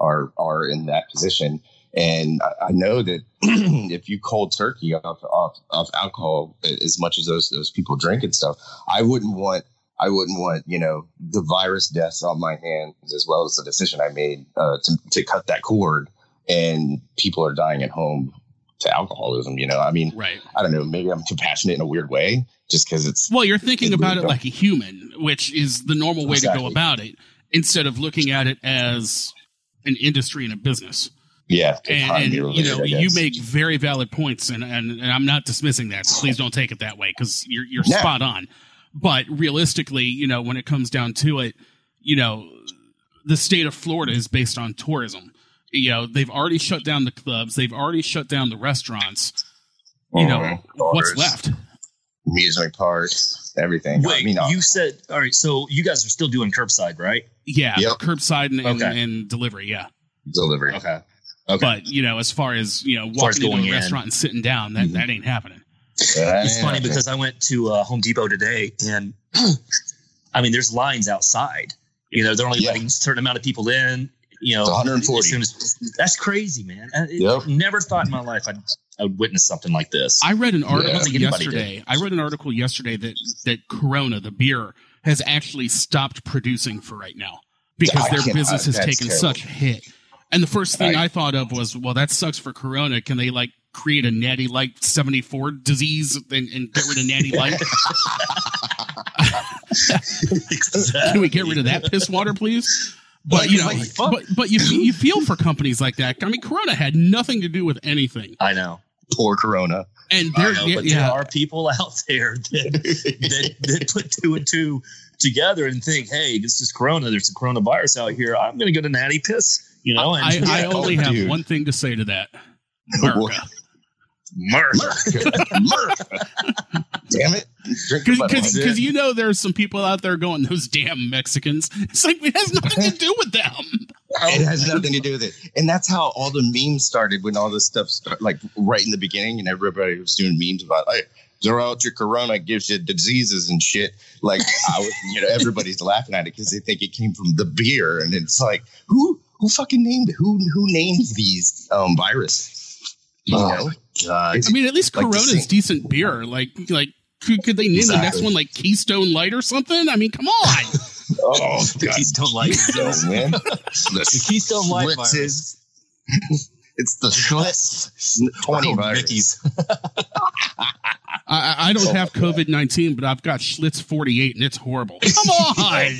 [SPEAKER 3] are are in that position. And I, I know that (clears throat) if you cold turkey off, off off alcohol as much as those those people drink and stuff, I wouldn't want I wouldn't want you know the virus deaths on my hands as well as the decision I made uh, to to cut that cord. And people are dying at home to alcoholism. You know, I mean,
[SPEAKER 2] Right.
[SPEAKER 3] I don't know. Maybe I'm compassionate in a weird way, just because it's
[SPEAKER 2] Well, you're thinking about it like a human, which is the normal way to go about it, instead of looking at it as an industry and a business.
[SPEAKER 3] Yeah.
[SPEAKER 2] And,
[SPEAKER 3] economy
[SPEAKER 2] and, you know, you make very valid points, and, and, and I'm not dismissing that. So please don't take it that way because you're you're
[SPEAKER 3] No.
[SPEAKER 2] spot on. But realistically, you know, when it comes down to it, you know, the state of Florida is based on tourism. You know, they've already shut down the clubs, they've already shut down the restaurants. You know,
[SPEAKER 3] Mhm.
[SPEAKER 2] what's
[SPEAKER 3] Bars.
[SPEAKER 2] left?
[SPEAKER 3] amusement parks, everything.
[SPEAKER 4] Wait,
[SPEAKER 3] I mean,
[SPEAKER 4] you said all right. So you guys are still doing curbside, right?
[SPEAKER 2] Yeah,
[SPEAKER 3] Yep.
[SPEAKER 2] curbside and, and, and delivery. Yeah,
[SPEAKER 3] delivery.
[SPEAKER 4] Okay. Okay.
[SPEAKER 2] but you know, as far as you know,
[SPEAKER 4] far as
[SPEAKER 2] walking into
[SPEAKER 4] going
[SPEAKER 2] a
[SPEAKER 4] in.
[SPEAKER 2] restaurant and sitting down, that
[SPEAKER 3] Mhm.
[SPEAKER 2] that ain't happening.
[SPEAKER 4] It's funny because I went to uh, Home Depot today, and (clears throat) I mean, there's lines outside. You know, they're only
[SPEAKER 3] Yeah.
[SPEAKER 4] letting a certain amount of people in. You know,
[SPEAKER 3] It's 140.
[SPEAKER 4] as soon as- that's crazy, man. I it-
[SPEAKER 3] Yep.
[SPEAKER 4] Never thought in my life I'd, I would witness something like this.
[SPEAKER 2] I read an article
[SPEAKER 4] don't think anybody
[SPEAKER 2] yesterday. I read an article yesterday that that Corona, the beer, has actually stopped producing for right now because
[SPEAKER 3] I
[SPEAKER 2] their business has taken
[SPEAKER 3] terrible.
[SPEAKER 2] such a hit. And the first thing
[SPEAKER 3] I-
[SPEAKER 2] I thought of was, well, that sucks for Corona. Can they like create a Natty Light seventy four disease and, and get rid of Natty (laughs) Light? Can we get rid of that piss water, please? But you know,
[SPEAKER 4] Like,
[SPEAKER 2] but but you you feel for companies like that. I mean, Corona had nothing to do with anything,
[SPEAKER 4] I know.
[SPEAKER 3] poor Corona.
[SPEAKER 2] and there,
[SPEAKER 4] know,
[SPEAKER 2] yeah, yeah.
[SPEAKER 4] there are people (laughs) out there that, that that put two and two together and think, "Hey, this is Corona. There's a coronavirus out here. I'm going to go to Natty Piss." You know, and
[SPEAKER 2] I, I
[SPEAKER 3] Yeah,
[SPEAKER 2] only
[SPEAKER 3] oh,
[SPEAKER 2] have
[SPEAKER 3] dude.
[SPEAKER 2] one thing to say to that. (laughs) America.
[SPEAKER 4] America.
[SPEAKER 3] Damn it!
[SPEAKER 2] Because you know there's some people out there going, those damn Mexicans. It's like it has nothing to do with them. (laughs)
[SPEAKER 3] it has nothing to do with it, and that's how all the memes started when all this stuff started, like right in the beginning, and everybody was doing memes about like. Throw out your corona gives you diseases and shit. Like I was, you know, everybody's laughing at it because they think it came from the beer, and it's like, who, who fucking named it? Who, who names these um viruses? You
[SPEAKER 4] Oh,
[SPEAKER 3] know,
[SPEAKER 4] God.
[SPEAKER 2] I mean, at least
[SPEAKER 3] Like
[SPEAKER 2] Corona's
[SPEAKER 3] same-
[SPEAKER 2] decent beer. Like, like could, could they name the next one like Keystone Light or something? I mean, come on. (laughs)
[SPEAKER 3] oh (laughs)
[SPEAKER 4] The Keystone Light.
[SPEAKER 3] so, man.
[SPEAKER 4] The Keystone Light virus. (laughs)
[SPEAKER 3] Schlitzes. It's the Schlitz (laughs) 20
[SPEAKER 4] Oh,
[SPEAKER 3] virus.
[SPEAKER 4] Mickey's. (laughs)
[SPEAKER 2] I, I- I don't oh, have COVID nineteen, but I've got Schlitz forty eight, and it's horrible. (laughs) Come on.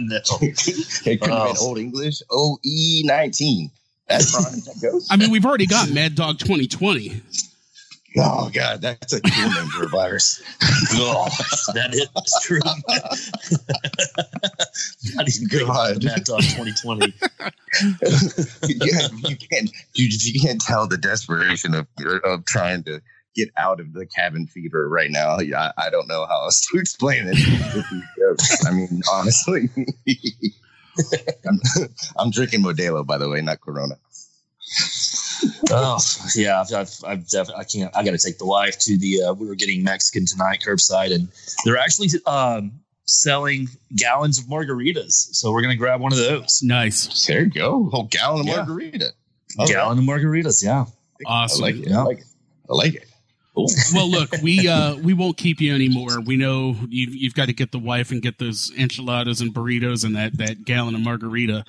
[SPEAKER 4] no.
[SPEAKER 3] It could have been
[SPEAKER 4] Oh.
[SPEAKER 3] Old English OE 19. That's far that goes.
[SPEAKER 2] I mean, we've already got Mad Dog twenty twenty.
[SPEAKER 3] Oh, God. That's a cool name for a virus. (laughs)
[SPEAKER 4] Oh, that is true. (laughs) Not even good. Dog 2020.
[SPEAKER 3] yeah, you can't, you, you can't tell the desperation of, of trying to get out of the cabin fever right now. Yeah, I, I don't know how else to explain it. with these jokes. I mean, honestly. (laughs) I'm, I'm drinking Modelo, by the way, not Corona.
[SPEAKER 4] Oh yeah, I've, I've, I've def- I can't. I got to take the wife to the. Uh, we were getting Mexican tonight curbside, and they're actually um, selling gallons of margaritas. So we're gonna grab one of those.
[SPEAKER 2] Nice,
[SPEAKER 3] There you go. Whole gallon of
[SPEAKER 4] Yeah.
[SPEAKER 3] margarita. All right.
[SPEAKER 4] Gallon of margaritas. Yeah.
[SPEAKER 2] awesome.
[SPEAKER 3] I like it.
[SPEAKER 4] Yeah.
[SPEAKER 3] I like it. I like it. Cool.
[SPEAKER 2] well, look, we uh, we won't keep you anymore. We know you've you've got to get the wife and get those enchiladas and burritos and that that gallon of margarita.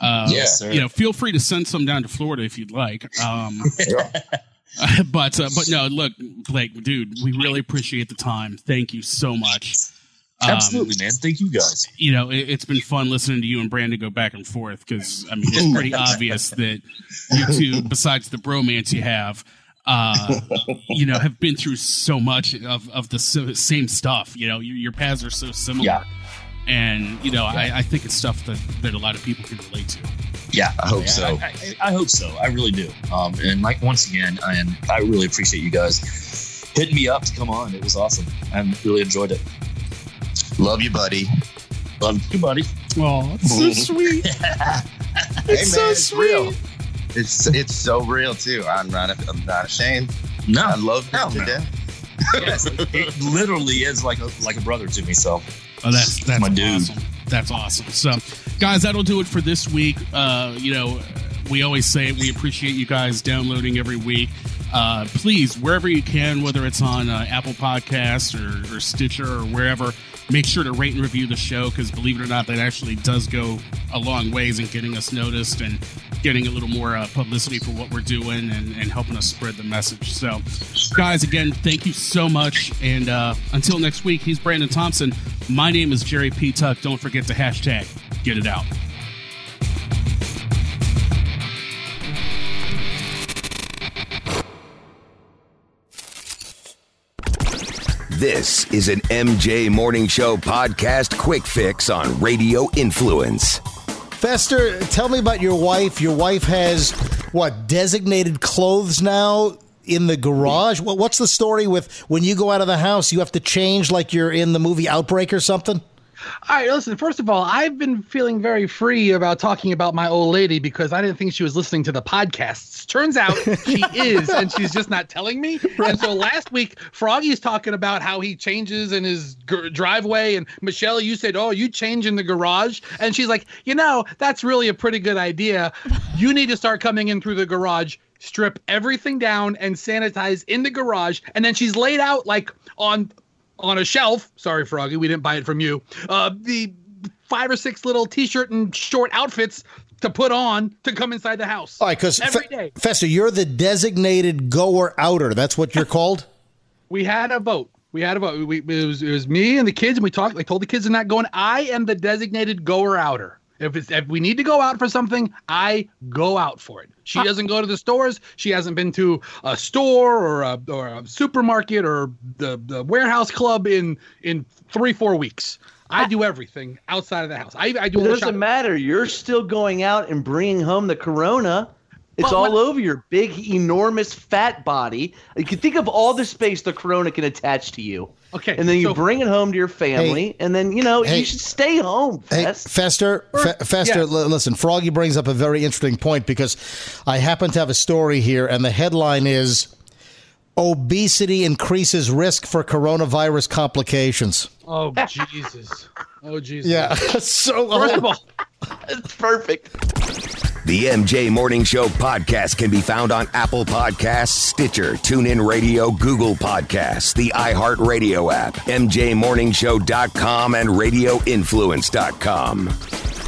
[SPEAKER 2] Uh,
[SPEAKER 4] Yes, sir.
[SPEAKER 2] you know, feel free to send some down to Florida if you'd like. Um, (laughs)
[SPEAKER 3] Yeah. (laughs)
[SPEAKER 2] but uh, but no, look, Blake, dude, we really appreciate the time. Thank you so much. Um,
[SPEAKER 4] Absolutely, man. Thank you guys.
[SPEAKER 2] you know, it, it's been fun listening to you and Brandon go back and forth because I mean, it's pretty (laughs) obvious that you two, besides the bromance you have, uh, (laughs) you know, have been through so much of of the same stuff. You know, your, your paths are so similar,
[SPEAKER 4] Yeah.
[SPEAKER 2] and you know, I, I think it's stuff that that a lot of people can relate to.
[SPEAKER 4] Yeah,
[SPEAKER 3] I hope
[SPEAKER 4] Yeah,
[SPEAKER 3] so.
[SPEAKER 4] I, I, I hope so. I really do. Um, and like once again, and I really appreciate you guys hitting me up to come on. It was awesome. I really enjoyed it.
[SPEAKER 3] Love you, buddy.
[SPEAKER 4] Love you, buddy.
[SPEAKER 2] Oh, it's so (laughs) sweet. (laughs)
[SPEAKER 3] hey,
[SPEAKER 2] It's so
[SPEAKER 3] man, it's
[SPEAKER 2] sweet.
[SPEAKER 3] real. It's it's so real too. I'm not I'm not ashamed. I
[SPEAKER 4] No,
[SPEAKER 3] love
[SPEAKER 4] No,
[SPEAKER 3] him to
[SPEAKER 4] no.
[SPEAKER 3] death.
[SPEAKER 4] yes, it literally is like a like a brother to me. So
[SPEAKER 2] Oh, that's that's
[SPEAKER 4] My dude.
[SPEAKER 2] awesome. That's awesome. So, guys, that'll do it for this week. Uh, you know, we always say. We appreciate you guys downloading every week. Uh, please, wherever you can, whether it's on uh, Apple Podcasts or, or Stitcher or wherever, make sure to rate and review the show because, believe it or not, that actually does go a long ways in getting us noticed and getting a little more uh, publicity for what we're doing and, and helping us spread the message. So, guys, again, thank you so much. And uh, until next week, he's Brandon Thompson. My name is Jerry Petuck. Don't forget to hashtag get it out.
[SPEAKER 1] This is an MJ Morning Show podcast quick fix on Radio Influence.
[SPEAKER 5] Fester, tell me about your wife. Your wife has what designated clothes now in the garage. What's the story with when you go out of the house? You have to change like you're in the movie Outbreak or something.
[SPEAKER 6] All right, listen. First of all, I've been feeling very free about talking about my old lady because I didn't think she was listening to the podcasts. Turns out she (laughs) is, and she's just not telling me. And so last week, Froggy's talking about how he changes in his g- driveway, and Michelle, you said, "Oh, you change in the garage," and she's like, "You know, that's really a pretty good idea. You need to start coming in through the garage." Strip everything down and sanitize in the garage, and then she's laid out like on on a shelf. Sorry, Froggy, we didn't buy it from you. Uh, the five or six little t-shirt and short outfits to put on to come inside the house.
[SPEAKER 5] All right, because
[SPEAKER 6] every day
[SPEAKER 5] Fester, you're the designated goer outer. That's what you're called. (laughs)
[SPEAKER 6] we had a vote. We had a vote. We, it was it was me and the kids, and we talked. I told the kids they're not going. I am the designated goer outer. If it's if we need to go out for something, I go out for it. She doesn't go to the stores. She hasn't been to a store or a or a supermarket or the, the warehouse club in in three four weeks. I do everything outside of the house. I, I do.
[SPEAKER 7] It doesn't
[SPEAKER 6] shopping.
[SPEAKER 7] matter. You're still going out and bringing home the corona. It's
[SPEAKER 6] But
[SPEAKER 7] all
[SPEAKER 6] what-
[SPEAKER 7] over your big, enormous, fat body. You can think of all the space the corona can attach to you.
[SPEAKER 6] Okay,
[SPEAKER 7] And then you
[SPEAKER 6] so-
[SPEAKER 7] bring it home to your family, and then you know
[SPEAKER 5] Hey.
[SPEAKER 7] you should stay home.
[SPEAKER 5] Hey,
[SPEAKER 7] Fest.
[SPEAKER 5] Fester, Fe- Fester,
[SPEAKER 6] yes.
[SPEAKER 5] li- listen, Froggy brings up a very interesting point because I happen to have a story here, and the headline is Obesity increases risk for coronavirus complications.
[SPEAKER 6] Oh Jesus! Oh Jesus!
[SPEAKER 5] Yeah. (laughs) so,
[SPEAKER 6] First of (laughs) all,
[SPEAKER 7] It's perfect.
[SPEAKER 1] The MJ Morning Show podcast can be found on Apple Podcasts, Stitcher, TuneIn Radio, Google Podcasts, the iHeartRadio app, MJMorningshow.com, and RadioInfluence.com.